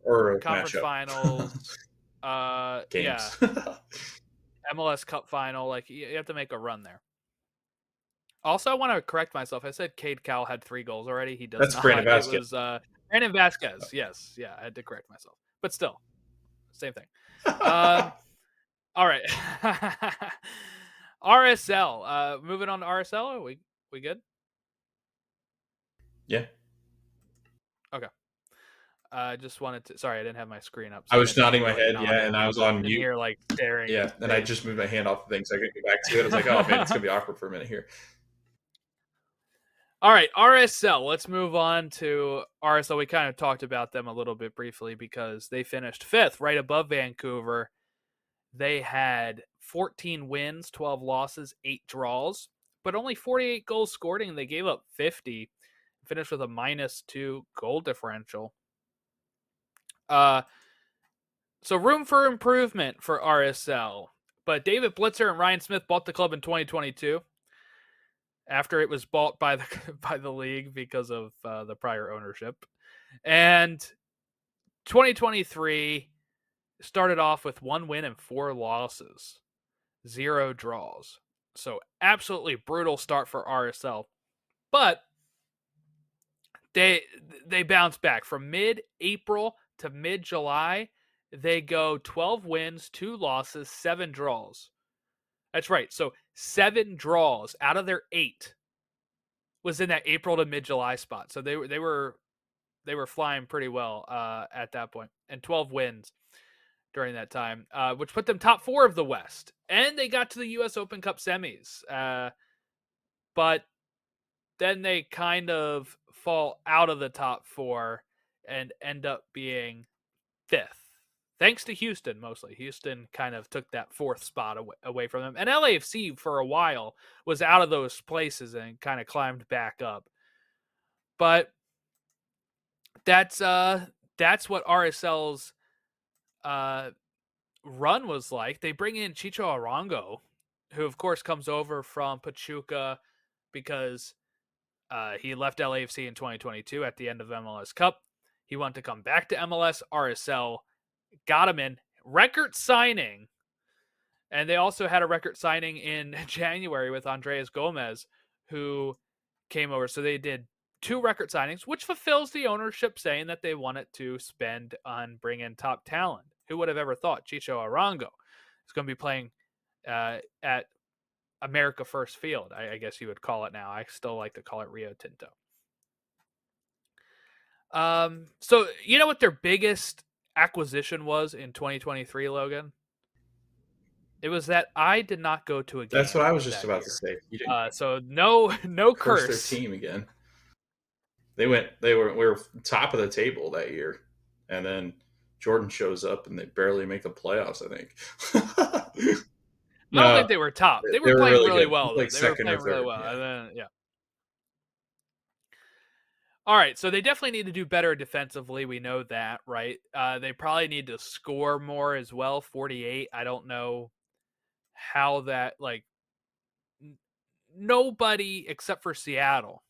Or conference matchup. finals. <laughs> uh yeah. MLS <laughs> Cup final. Like you have to make a run there. Also, I want to correct myself. I said Cade Cowell had three goals already. He does That's not. Brandon Vazquez. <laughs> It was uh, Brandon Vazquez. Yes, yeah, I had to correct myself, but still, same thing. um, all right, <laughs> RSL. Uh, moving on to RSL. Are we we good? Yeah. Okay. I uh, just wanted to. Sorry, I didn't have my screen up. So I was nodding my head, yeah, and I was on mute. Here, like staring. Yeah, and I just moved my hand off the thing so I could get back to it. I was like, oh man, it's gonna be awkward for a minute here. All right, RSL. Let's move on to RSL. We kind of talked about them a little bit briefly because they finished fifth, right above Vancouver. They had 14 wins, 12 losses, eight draws, but only 48 goals scored, and they gave up 50. Finished with a minus two goal differential. Uh, so room for improvement for RSL. But David Blitzer and Ryan Smith bought the club in 2022 after it was bought by the <laughs> by the league because of uh, the prior ownership. And 2023 started off with one win and four losses, zero draws. So absolutely brutal start for RSL. But they they bounced back from mid-April to mid July, they go 12 wins, two losses, seven draws. That's right. So seven draws out of their eight was in that April to mid July spot. So they were they were they were flying pretty well uh, at that point, and 12 wins during that time, uh, which put them top four of the West, and they got to the U.S. Open Cup semis. Uh, but then they kind of fall out of the top four and end up being fifth. Thanks to Houston, mostly. Houston kind of took that fourth spot away, away from them. And LAFC, for a while, was out of those places and kind of climbed back up. But that's uh that's what RSL's uh run was like. They bring in Chicho Arango, who of course comes over from Pachuca because uh, he left LAFC in 2022 at the end of MLS Cup. He wanted to come back to MLS. RSL got him in record signing. And they also had a record signing in <laughs> January with Andreas Gomez, who came over. So they did two record signings, which fulfills the ownership saying that they wanted to spend on bringing top talent. Who would have ever thought Chicho Arango is going to be playing uh, at America First Field? I, I guess you would call it now. I still like to call it Rio Tinto. Um, so you know what their biggest acquisition was in 2023, Logan? It was that I did not go to a game. That's what I was just about year. to say. You didn't uh, so no, <laughs> no curse. Their team again. They went. They were. We were top of the table that year, and then Jordan shows up and they barely make the playoffs. I think. <laughs> I don't think they were top. They were, they were playing really, really well. Like they were playing really well. Yeah. And then, yeah. All right, so they definitely need to do better defensively. We know that, right? Uh, they probably need to score more as well. Forty-eight. I don't know how that like. N- nobody except for Seattle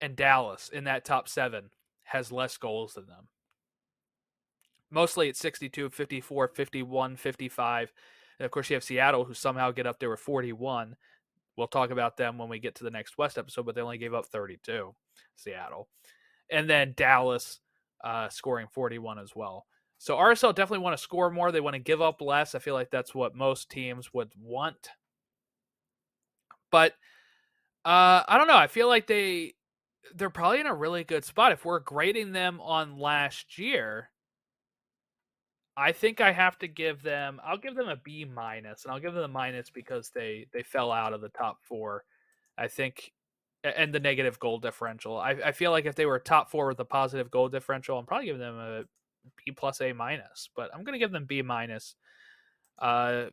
and Dallas in that top seven has less goals than them. Mostly it's 62, 54, 51, 55. And of course, you have Seattle who somehow get up there with 41. We'll talk about them when we get to the next West episode, but they only gave up 32, Seattle. And then Dallas uh, scoring 41 as well. So RSL definitely want to score more. They want to give up less. I feel like that's what most teams would want. But uh, I don't know. I feel like they they're probably in a really good spot. If we're grading them on last year, I think I have to give them. I'll give them a B minus, and I'll give them a minus because they they fell out of the top four. I think, and the negative goal differential. I, I feel like if they were top four with a positive goal differential, I'm probably giving them a B plus A minus, but I'm to give them B minus. Uh,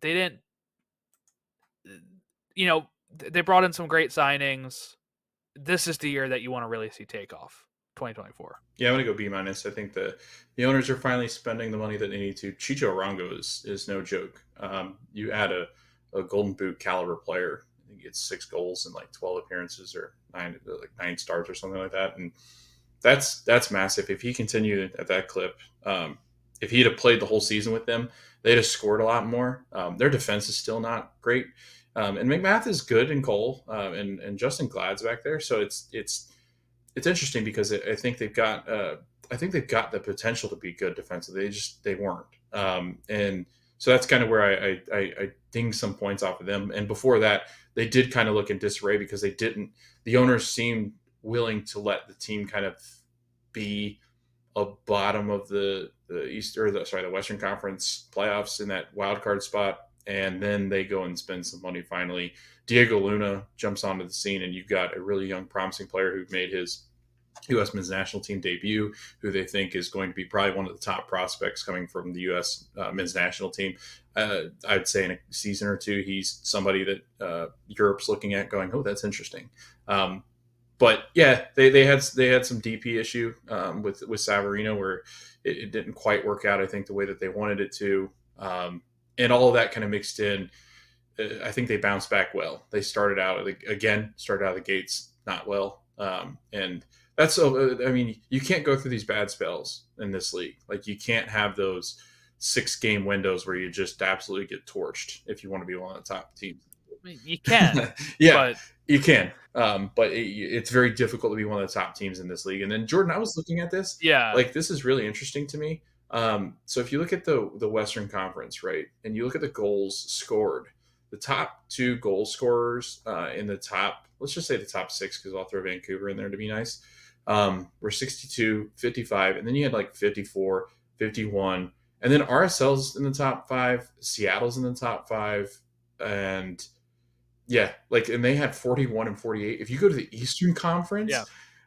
they didn't, you know, they brought in some great signings. This is the year that you want to really see take off. 2024. Yeah, I'm gonna go B minus. I think the the owners are finally spending the money that they need to. Chicho Arango is is no joke. Um, you add a, a Golden Boot caliber player, he gets six goals in like 12 appearances or nine like nine starts or something like that, and that's that's massive. If he continued at that clip, um, if he'd have played the whole season with them, they'd have scored a lot more. Um, their defense is still not great, um, and MacMath is good in goal, uh, and and Justen Glad's back there, so it's it's it's interesting because I think they've got uh, I think they've got the potential to be good defensively. They just they weren't, um, and so that's kind of where I, I, I ding some points off of them. And before that, they did kind of look in disarray because they didn't. The owners seemed willing to let the team kind of be a bottom of the the East or the sorry the Western Conference playoffs in that wild card spot, and then they go and spend some money finally. Diego Luna jumps onto the scene, and you've got a really young, promising player who made his U.S. men's national team debut, who they think is going to be probably one of the top prospects coming from the U.S. Uh, men's national team. Uh, I'd say in a season or two, he's somebody that uh, Europe's looking at, going, "Oh, that's interesting." Um, but yeah, they, they had they had some DP issue um, with with Savarino where it, it, didn't quite work out. I think the way that they wanted it to, um, and all of that kind of mixed in. Uh, I think they bounced back well. They started out again, started out of the gates not well, um, and that's so. I mean, you can't go through these bad spells in this league. Like you can't have those six game windows where you just absolutely get torched if you want to be one of the top teams. You can, <laughs> yeah, but... you can. Um, but it, it's very difficult to be one of the top teams in this league. And then Jordan, I was looking at this. Yeah, like this is really interesting to me. Um, so if you look at the the Western Conference, right, and you look at the goals scored, the top two goal scorers uh, in the top, let's just say the top six, because I'll throw Vancouver in there to be nice um, were 62, 55, and then you had like 54, 51, and then RSL's in the top five, Seattle's in the top five, and yeah, like, and they had 41 and 48. If you go to the Eastern Conference, yeah.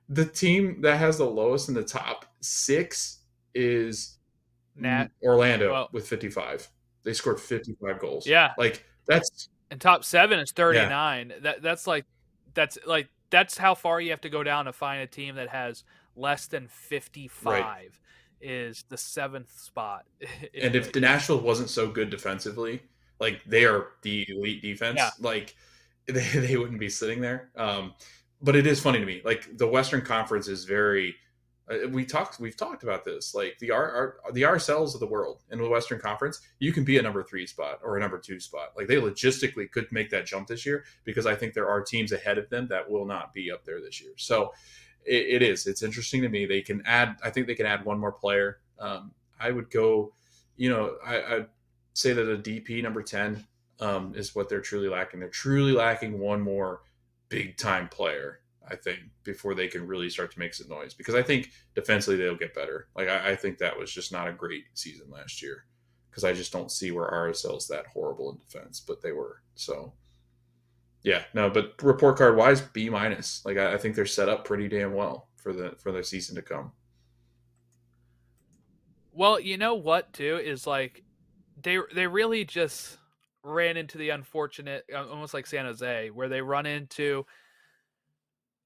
the team that has the lowest in the top six is Nat Orlando well, with 55. They scored 55 goals. Yeah. Like, that's. And top seven is 39. Yeah. That That's like, that's like that's how far you have to go down to find a team that has less than 55 right. is the seventh spot. <laughs> and if the Nashville wasn't so good defensively, like they are the elite defense, yeah. like <laughs> they, they wouldn't be sitting there. Um, but it is funny to me. Like the Western Conference is very we talked we've talked about this like the R, the RSLs of the world in the Western Conference you can be a number three spot or a number two spot. Like they logistically could make that jump this year because I think there are teams ahead of them that will not be up there this year. So it, it is. It's interesting to me. They can add I think they can add one more player. Um, I would go you know I, I'd say that a DP number 10 um, is what they're truly lacking. They're truly lacking one more big time player I think, before they can really start to make some noise. Because I think defensively they'll get better. Like I, I think that was just not a great season last year. Because I just don't see where RSL's that horrible in defense, but they were. So yeah, no, but report card wise, B minus. Like I, I think they're set up pretty damn well for the for the season to come. Well, you know what too is like they they really just ran into the unfortunate uh, almost like San Jose where they run into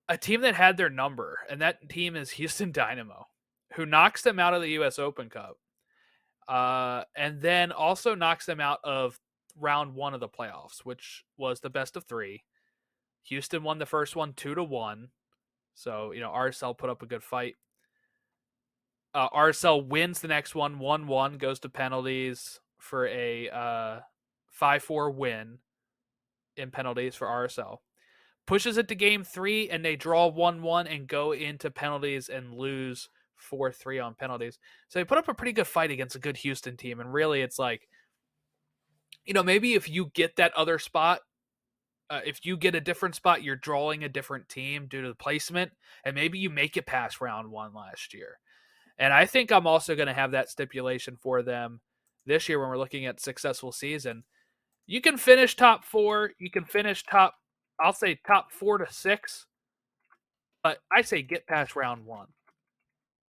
a team that had their number, and that team is Houston <laughs> Dynamo, who knocks them out of the U.S. Open Cup, uh, and then also knocks them out of round one of the playoffs, which was the best of three. Houston won the first one two to one, so you know RSL put up a good fight. Uh, RSL wins the next one one one, goes to penalties for a uh, five four win in penalties for RSL pushes it to game three, and they draw 1 1 and go into penalties and lose 4 3 on penalties. So they put up a pretty good fight against a good Houston team. And really, it's like, you know, maybe if you get that other spot, uh, if you get a different spot, you're drawing a different team due to the placement, and maybe you make it past round one last year. And I think I'm also going to have that stipulation for them this year when we're looking at successful season. You can finish top four, you can finish top I'll say top four to six, but I say get past round one.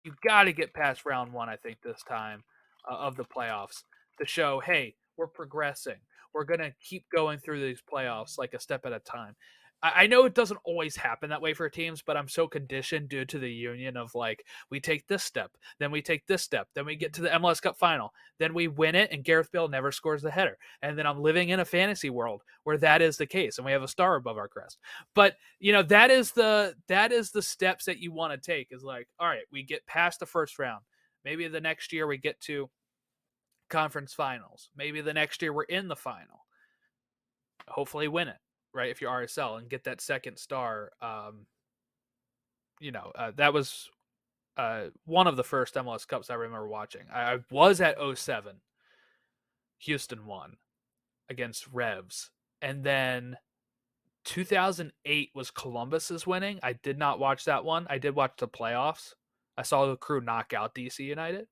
You got to get past round one, I think, this time uh, of the playoffs. to show, hey, we're progressing. We're gonna keep going through these playoffs like a step at a time. I know it doesn't always happen that way for teams, but I'm so conditioned due to the union of like we take this step, then we take this step, then we get to the MLS Cup final, then we win it, and Gareth Bale never scores the header, and then I'm living in a fantasy world where that is the case, and we have a star above our crest. But you know that is the that is the steps that you want to take. Is like, all right, we get past the first round. Maybe the next year we get to conference finals. Maybe the next year we're in the final. Hopefully win it right? If you're RSL and get that second star, um, you know, uh, that was uh, one of the first MLS Cups I remember watching. I, I was at 07. Houston won against Revs. And then 2008 was Columbus's winning. I did not watch that one. I did watch the playoffs. I saw the crew knock out DC United.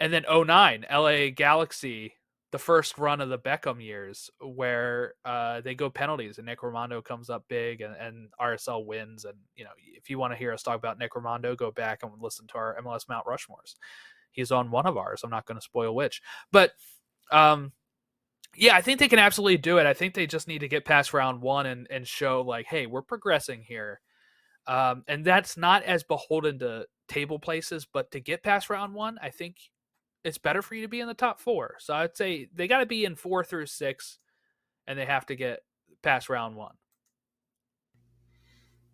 And then 09, LA Galaxy the first run of the Beckham years where uh, they go penalties and Nick Rimando comes up big and, and RSL wins. And, you know, if you want to hear us talk about Nick Rimando, go back and listen to our MLS Mount Rushmores. He's on one of ours. I'm not going to spoil which. But, um, yeah, I think they can absolutely do it. I think they just need to get past round one and, and show, like, hey, we're progressing here. Um, and that's not as beholden to table places, but to get past round one, I think it's better for you to be in the top four. So I'd say they got to be in four through six, and they have to get past round one.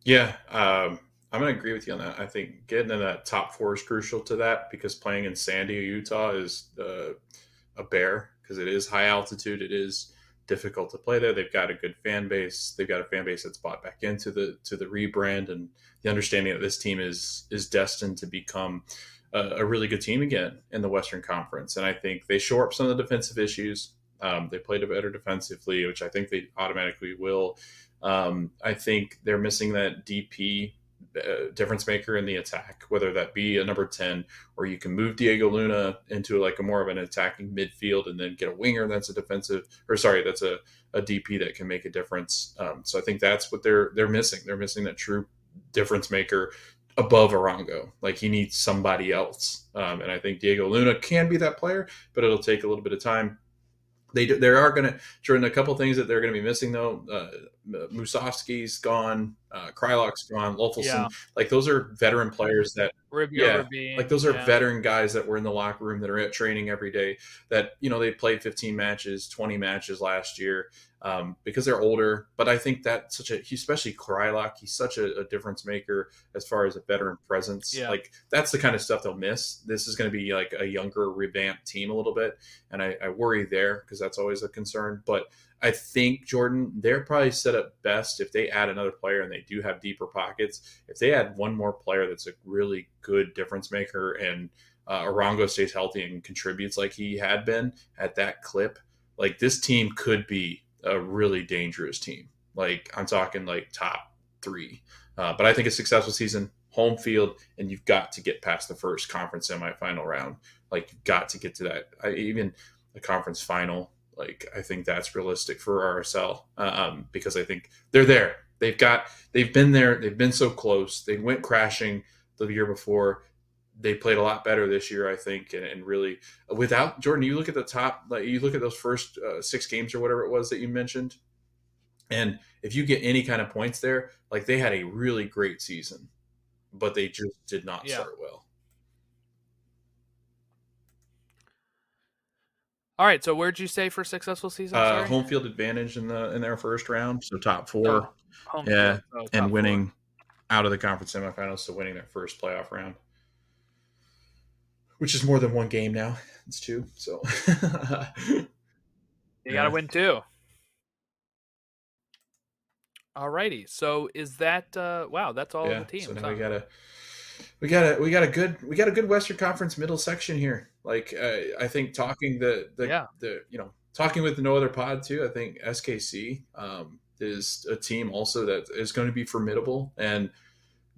Yeah, um, I'm going to agree with you on that. I think getting in that top four is crucial to that because playing in Sandy, Utah, is uh, a bear because it is high altitude. It is difficult to play there. They've got a good fan base. They've got a fan base that's bought back into the to the rebrand and the understanding that this team is is destined to become a, a, really good team again in the Western Conference. And I think they shore up some of the defensive issues. Um, they played a better defensively, which I think they automatically will. Um, I think they're missing that DP uh, difference maker in the attack, whether that be a number 10 or you can move Diego Luna into like a more of an attacking midfield and then get a winger that's a defensive or sorry, that's a, a DP that can make a difference. Um, so I think that's what they're they're missing. They're missing that true difference maker above Arango. Like he needs somebody else. Um, and I think Diego Luna can be that player, but it'll take a little bit of time. They do, there are going to during a couple things that they're going to be missing though. Uh, Musovski's gone, uh, Kreilach's gone, Löffelsend. Yeah. Like those are veteran players that yeah, like those are yeah. veteran guys that were in the locker room that are at training every day. That you know they played 15 matches, 20 matches last year um, because they're older. But I think that such a, especially Kreilach, he's such a, a, difference maker as far as a veteran presence. Yeah. Like that's the kind of stuff they'll miss. This is going to be like a younger, revamped team a little bit, and I, I worry there because that's always a concern. But I think Jordan, they're probably set up best if they add another player and they do have deeper pockets. If they add one more player that's a really good difference maker and uh, Arango stays healthy and contributes like he had been at that clip, like this team could be a really dangerous team. Like I'm talking like top three. Uh, but I think a successful season, home field, and you've got to get past the first conference semifinal round. Like you've got to get to that. I, even the conference final. Like I think that's realistic for RSL um, because I think they're there. They've got they've been there. They've been so close. They went crashing the year before they played a lot better this year, I think, and, and, really without Jordan. You look at the top, like you look at those first uh, six games or whatever it was that you mentioned, and if you get any kind of points there, like they had a really great season, but they just did not yeah. start well. All right, so where'd you say for successful season? Uh, home field advantage in the in their first round, so top four, oh, yeah, oh, and winning four. out of the conference semifinals, so winning their first playoff round which is more than one game now. It's two. So <laughs> you yeah. got to win two. Alrighty. So is that uh wow, that's all yeah, the teams. So now huh? we got a we got a we got a good we got a good Western Conference middle section here. Like uh, I think talking the the yeah. the you know talking with no other pod too. I think SKC um, is a team also that is going to be formidable and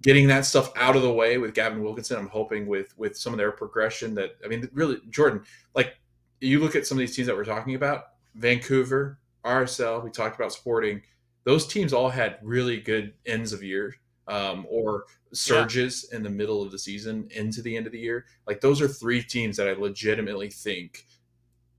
getting that stuff out of the way with Gavin Wilkinson. I'm hoping with with some of their progression that I mean, really, Jordan, like you look at some of these teams that we're talking about, Vancouver, RSL, we talked about Sporting. Those teams all had really good ends of year um, or surges yeah. in the middle of the season into the end of the year. Like those are three teams that I legitimately think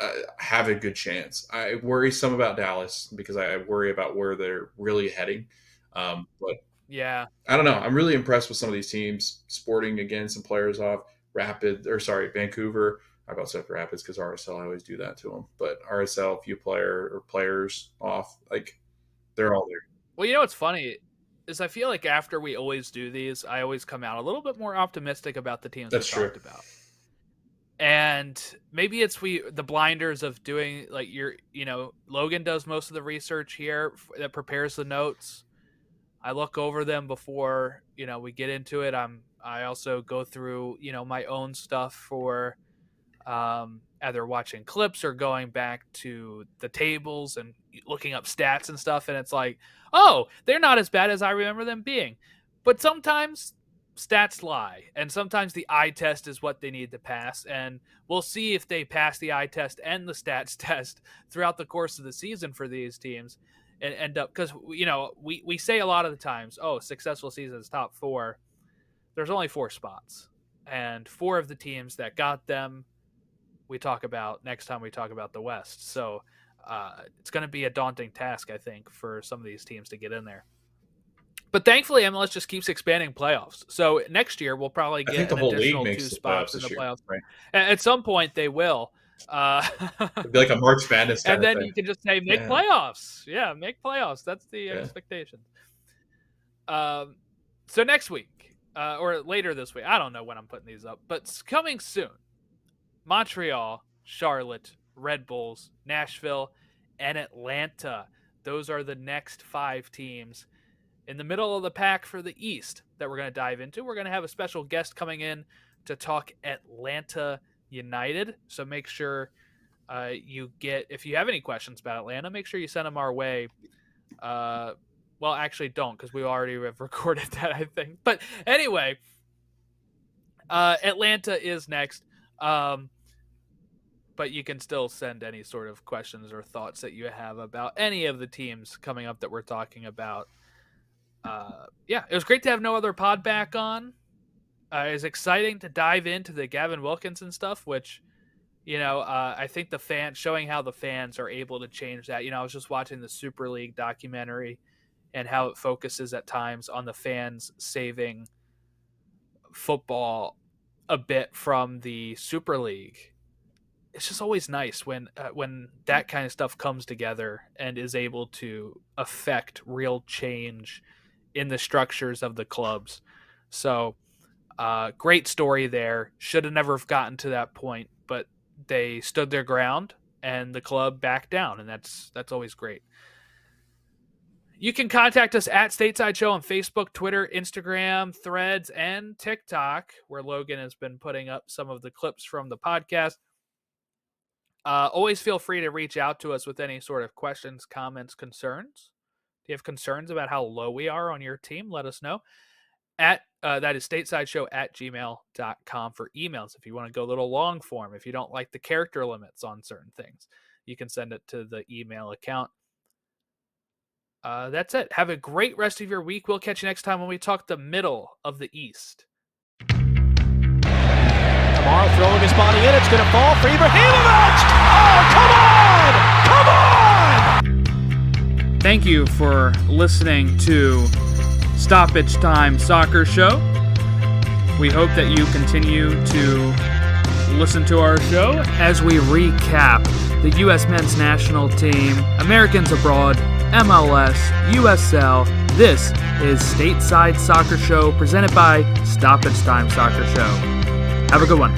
uh, have a good chance. I worry some about Dallas because I worry about where they're really heading. Um, but yeah, I don't know. I'm really impressed with some of these teams. Sporting again, some players off. Rapid or sorry, Vancouver. I about said Rapids because RSL I always do that to them. But RSL, few player or players off, like they're all there. Well, you know what's funny is I feel like after we always do these, I always come out a little bit more optimistic about the teams That's we true. talked about. And maybe it's we the blinders of doing like your you know Logan does most of the research here that prepares the notes. I look over them before you know we get into it. I'm I also go through you know my own stuff for um, either watching clips or going back to the tables and looking up stats and stuff. And it's like, oh, they're not as bad as I remember them being. But sometimes stats lie, and sometimes the eye test is what they need to pass. And we'll see if they pass the eye test and the stats <laughs> test throughout the course of the season for these teams and end up because you know we we say a lot of the times, oh, successful seasons top four. There's only four spots, and four of the teams that got them we talk about next time we talk about the West. So uh, it's going to be a daunting task, I think, for some of these teams to get in there. But thankfully, MLS just keeps expanding playoffs. So next year we'll probably get an additional two spots in the playoffs. Right. At some point, they will. Uh, <laughs> It'd be like a March Madness, <laughs> and then you can just say make yeah. playoffs. Yeah, make playoffs. That's the yeah. expectation. Um, so next week uh, or later this week, I don't know when I'm putting these up, but it's coming soon Montreal, Charlotte, Red Bulls, Nashville, and Atlanta. Those are the next five teams in the middle of the pack for the East that we're going to dive into. We're going to have a special guest coming in to talk Atlanta United. So make sure uh, you get, if you have any questions about Atlanta, make sure you send them our way. Uh, well, actually, don't because we already have <laughs> recorded that, I think. But anyway, uh, Atlanta is next. Um, but you can still send any sort of questions or thoughts that you have about any of the teams coming up that we're talking about. Uh, yeah, it was great to have no other pod back on. Uh, it's exciting to dive into the Gavin Wilkinson stuff, which, you know, uh, I think the fans showing how the fans are able to change that. You know, I was just watching the Super League documentary and how it focuses at times on the fans saving football a bit from the Super League it's just always nice when uh, when that kind of stuff comes together and is able to affect real change in the structures of the clubs. So, uh, great story there. Should have never have gotten to that point, but they stood their ground and the club backed down, and that's that's always great. You can contact us at Stateside Show on Facebook, Twitter, Instagram, Threads, and TikTok, where Logan has been putting up some of the clips from the podcast. Uh, always feel free to reach out to us with any sort of questions, comments, concerns. Do you have concerns about how low we are on your team? Let us know. At uh, that is stateside show at gmail.com for emails. If you want to go a little long form, if you don't like the character limits on certain things, you can send it to the email account. Uh, that's it. Have a great rest of your week. We'll catch you next time when we talk the middle of the East. Kamara throwing his body in. It's going to fall for Ibrahimovic. Come on! Come on! Thank you for listening to Stoppage Time Soccer Show. We hope that you continue to listen to our show as we recap the U.S. men's national team, Americans abroad, MLS, USL. This is Stateside Soccer Show presented by Stoppage Time Soccer Show. Have a good one.